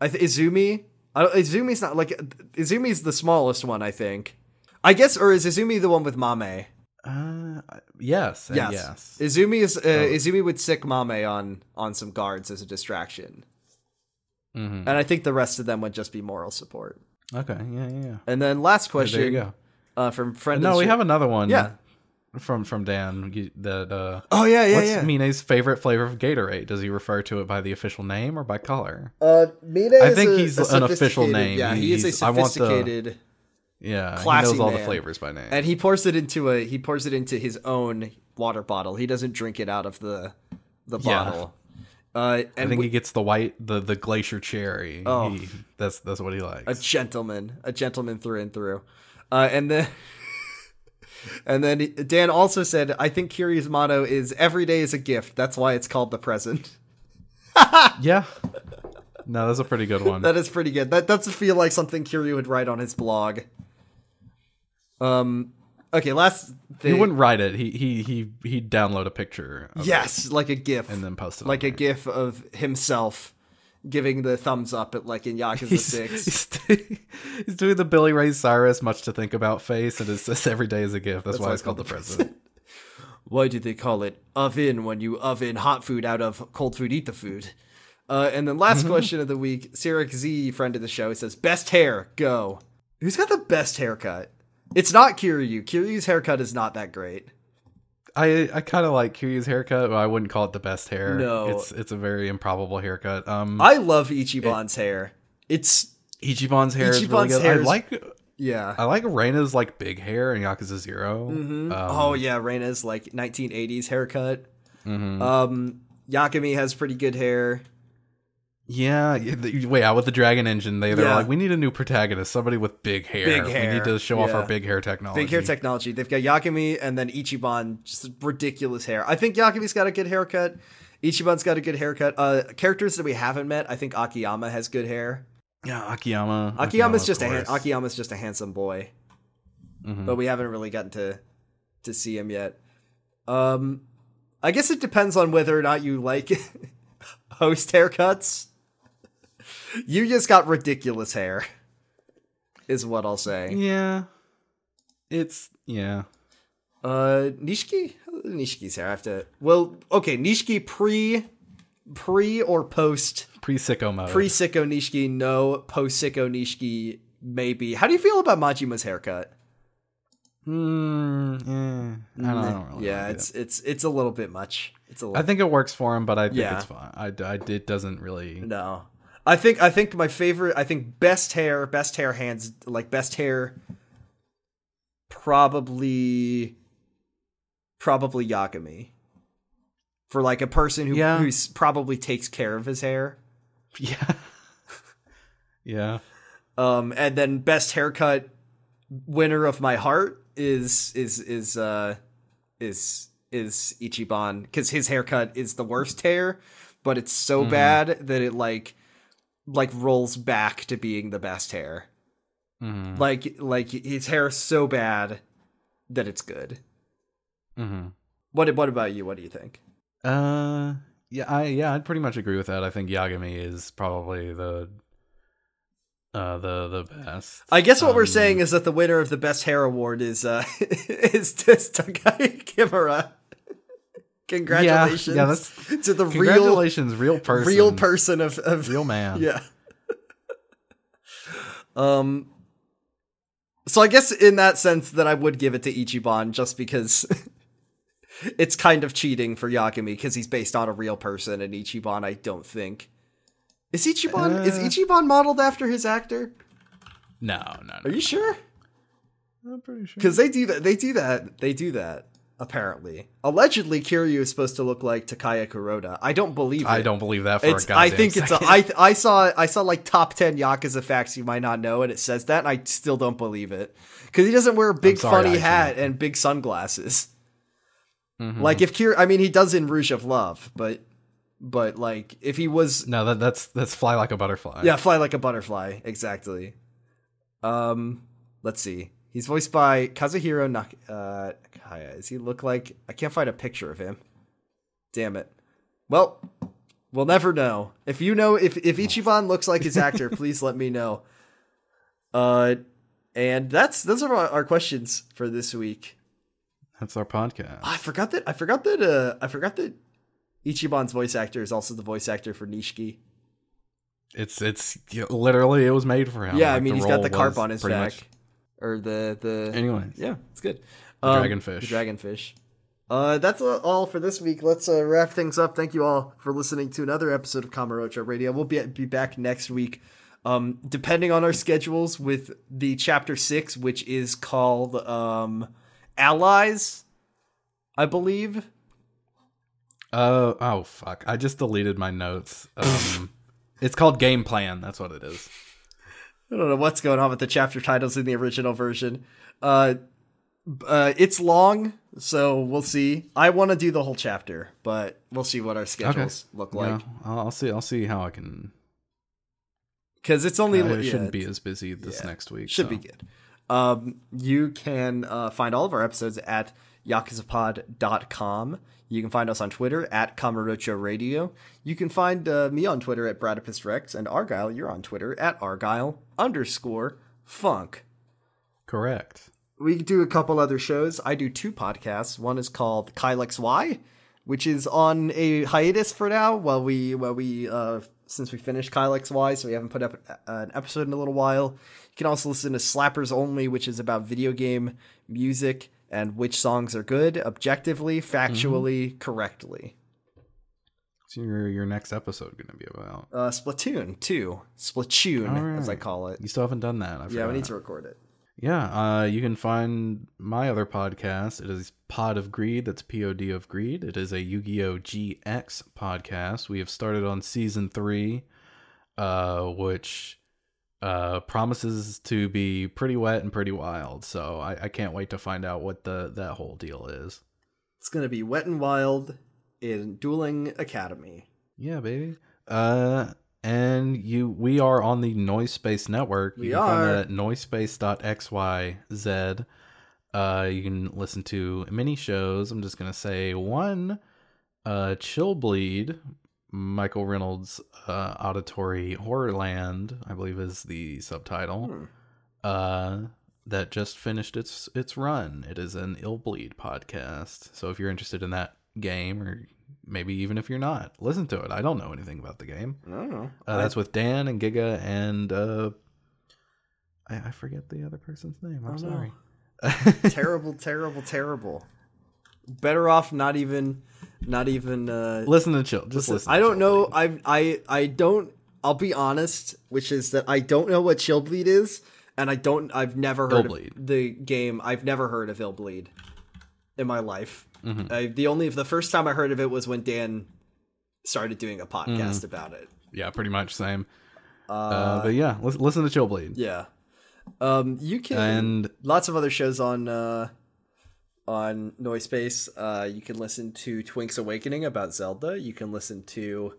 I th- Izumi. I don't, Izumi's not like Izumi's the smallest one. I think. I guess, or is Izumi the one with Mame? Uh, yes. Yes. Yes. Izumi is uh, Izumi would sick Mame on on some guards as a distraction, Mhm. and I think the rest of them would just be moral support. Okay. Yeah. Yeah. yeah. And then last question. There you go. Uh, from friend. of No, we have another one. Yeah. From from Dan you- that uh Oh yeah, yeah, what's yeah. Mine's favorite flavor of Gatorade? Does he refer to it by the official name or by color? Uh, Mine I is think a- he's a an official name. Yeah, he is a He's- I want the- sophisticated, Yeah, Classy he knows all the flavors by name. and he pours it into a he pours it into his own water bottle. He doesn't drink it out of the the Yeah. bottle. Uh, I think we- he gets the white, the the glacier cherry. Oh. He- that's that's what he likes. a gentleman, a gentleman through and through. Uh, and then. And then Dan also said, "I think Kiryu's motto is every day is a gift. That's why it's called the present." yeah. No, that's a pretty good one. That is pretty good. That doesn't feel like something Kiryu would write on his blog. Um. Okay. Last thing. he wouldn't write it. He he he he'd download a picture. Of Yes, like a GIF, And then post it like a there. GIF of himself giving the thumbs up at like in Yakuza He's, Six. he's, he's doing the Billy Ray Cyrus much to think about face, and it says every day is a gift. That's, why it's called the present. Why did they call it oven when you oven hot food out of cold food? Eat the food. Uh, and then last question of the week, Sirik Z, friend of the show, says best hair. Go. Who's got the best haircut? It's not Kiryu. Kiryu's haircut is not that great. I I kind of like Kiryu's haircut, but I wouldn't call it the best hair. No. it's it's a very improbable haircut. Um, I love Ichiban's hair. It's Ichiban's hair is really Ichiban's good. hair I like yeah. I like Reina's like big hair and Yakuza 0 Um, oh yeah, Reina's like 1980s haircut. mhm. Um, Yagami has pretty good hair. Yeah, yeah, the- wait, out with the Dragon Engine, they they're Yeah. like, we need a new protagonist, somebody with big hair. Big hair. We need to show off our big hair technology. Big hair technology. They've got Yagami and then Ichiban, just ridiculous hair. I think Yagami's got a good haircut. Ichiban's got a good haircut. Uh, characters that we haven't met, I think Akiyama has good hair. Yeah, Akiyama. Akiyama's just a Akiyama's just a handsome boy, Mhm. but we haven't really gotten to to see him yet. Um, I guess it depends on whether or not you like host haircuts. You just got ridiculous hair, is what I'll say. Yeah, it's yeah. Uh, Nishiki, Nishiki's hair. I have to. Well, okay, Nishiki pre, pre or post Pre sicko mode. pre Sicko Nishiki. No, post Sicko Nishiki. Maybe. How do you feel about Majima's haircut? Mm, yeah, I don't, I don't really yeah, it's it. it's it's a little bit much. It's a I little. I think it works for him, but I think Yeah. it's fine. I, I it doesn't really. no, I think I think my favorite. I think best hair, best hair hands like best hair. Probably, probably Yagami. For like a person who Yeah. who's probably takes care of his hair. Yeah. yeah. Um, and then best haircut, winner of my heart is is is uh is is Ichiban because his haircut is the worst hair, but it's so bad that it like like rolls back to being the best hair. Mm-hmm. Like like his hair is so bad that it's good. Mm-hmm. What what about you? What do you think? Uh, yeah, I yeah, I'd pretty much agree with that. I think Yagami is probably the uh the the best. I guess what we're Um, saying is that the winner of the best hair award is uh is, is Takuya Kimura. Congratulations yeah, that's- to the real Congratulations, real person, real person of, of real man. yeah. um so I guess in that sense that I would give it to Ichiban just because it's kind of cheating for Yagami because he's based on a real person and Ichiban I don't think is Ichiban is Uh. Ichiban modeled after his actor? No, no, Are you sure? I'm pretty sure. Because they do that. They do that. They do that. Apparently, allegedly, Kiryu is supposed to look like Takaya Kuroda. I don't believe it. I don't believe that for It's. a goddamn I think it's. A. I. I saw. I saw like top ten Yakuza facts you might not know, and it says that, and I still don't believe it because he doesn't wear a big sorry, funny I hat and big sunglasses. Mhm. Like if Kiryu, I mean, he does in Rouge of Love, but, but like if he was no, that that's that's fly like a butterfly. yeah, fly like a butterfly. Exactly. Um, let's see. He's voiced by Kazuhiro Nak- uh, Nakaya. Does he look like? I can't find a picture of him. Damn it. Well, we'll never know. If you know, if if Ichiban looks like his actor, please let me know. Uh, and that's those are our, our questions for this week. that's our podcast. I forgot that. I forgot that. Uh, I forgot that Ichiban's voice actor is also the voice actor for Nishiki. It's it's literally it was made for him. Yeah, I mean he's got the carp on his back, much- or the the. anyway. Yeah, it's good. The Um, dragonfish. The dragonfish. Uh, that's all for this week. Let's uh, wrap things up. Thank you all for listening to another episode of Kamurocho Radio. We'll be be back next week, um, depending on our schedules, with the chapter six, which is called um, Allies, I believe. Uh oh fuck! I just deleted my notes. Um, it's called Game Plan. That's what it is. I don't know what's going on with the chapter titles in the original version. Uh, uh, it's long, so we'll see. I want to do the whole chapter, but we'll see what our schedules look like. yeah, I'll, see. I'll see how I can. Because it's only I yeah, shouldn't be as busy this yeah. next week. should so. be good. Um, you can uh, find all of our episodes at yakuzapod.com. You can find us on Twitter at Kamurocho Radio. You can find uh, me on Twitter at Bradipus Rex, and Argyle, you're on Twitter at Argyle underscore Funk. Correct. We do a couple other shows. I do two podcasts. One is called Kyle XY, which is on a hiatus for now while we while we uh since we finished Kyle XY, so we haven't put up an episode in a little while. You can also listen to Slappers Only, which is about video game music and which songs are good objectively, factually, correctly. So your your next episode going to be about? Uh Splatoon 2. Splatoon, as I call it. You still haven't done that. I Yeah, we need to record it. Yeah, uh, you can find my other podcast. It is Pod of Greed. That's P O D of Greed. It is a Yu Gi Oh GX podcast. We have started on season three, uh, which uh, promises to be pretty wet and pretty wild. So I, I can't wait to find out what the that whole deal is. It's going to be Wet and Wild in Dueling Academy. Yeah, baby. Uh, and you, we are on the Noise Space Network. We you can find are. that at noisespace.xyz. Uh, you can listen to mini shows. I'm just gonna say one. Uh, Chill Bleed, Michael Reynolds' uh, auditory Horrorland, I believe is the subtitle. Hmm. Uh, that just finished its its run. It is an Ill Bleed podcast. So if you're interested in that game, or maybe even if you're not, listen to it. I don't know anything about the game. I don't know. Uh, that's with Dan and Giga and uh, I, I forget the other person's name. I'm sorry. terrible, terrible, terrible. Better off not even, not even. Uh, listen to chill. Just listen. listen. I don't know. I I I don't. I'll be honest, which is that I don't know what chill bleed is, and I don't. I've never heard of the game. I've never heard of ill bleed in my life. Mm-hmm. I, the only the first time I heard of it was when Dan started doing a podcast Mm-hmm. about it. Yeah, pretty much same. Uh, but yeah, listen, listen to Chill Bleed. Yeah. Um, you can And- lots of other shows on uh, on Noise Space. Uh, you can listen to Twink's Awakening about Zelda. You can listen to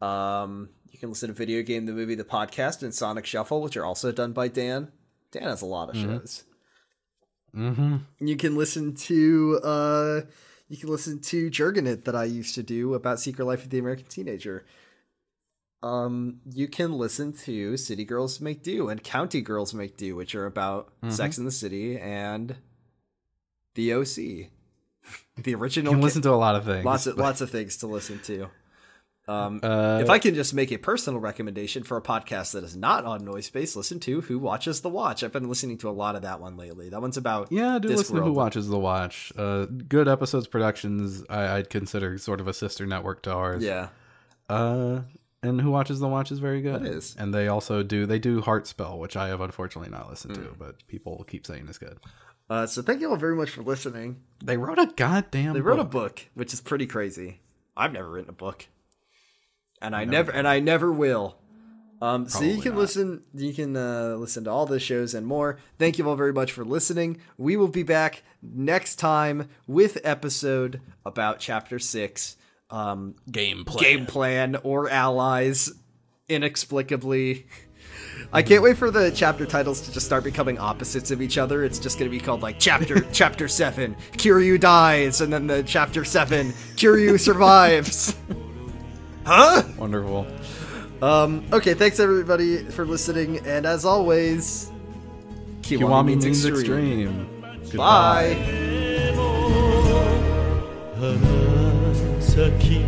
um, you can listen to Video Game, the Movie, the Podcast, and Sonic Shuffle, which are also done by Dan. Dan has a lot of shows. Mm-hmm. You can listen to uh, you can listen to Jurgenit that I used to do about Secret Life of the American Teenager. Um, you can listen to City Girls Make Do and County Girls Make Do, which are about Sex in the City and the OC, the original. You can ca- listen to a lot of things. lots of lots of things to listen to. Um, Uh, if I can just make a personal recommendation for a podcast that is not on Noise Space, listen to Who Watches the Watch. I've been listening to a lot of that one lately. That one's about Yeah, do listen to Who Watches the Watch. Uh, good episodes, productions. I, I'd consider sort of a sister network to ours. Yeah, Uh, and Who Watches the Watch is very good. It is. And they also do they do Heart Spell, which I have unfortunately not listened Hmm. to, but people keep saying is good. uh, so thank you all very much for listening. They wrote a goddamn. They wrote a book. book, which is pretty crazy. I've never written a book, and I never and I never will. Um, so you can not. listen, you can uh, listen to all the shows and more. Thank you all very much for listening. We will be back next time with episode about chapter six, um, game plan. game plan or allies, inexplicably. I can't wait for the chapter titles to just start becoming opposites of each other. It's just going to be called like chapter chapter 7, Kiryu dies and then the chapter 7, Kiryu survives. huh? Wonderful. Um okay, thanks everybody for listening and as always Kiwami, Kiwami means, means extreme. extreme. Bye. 花咲き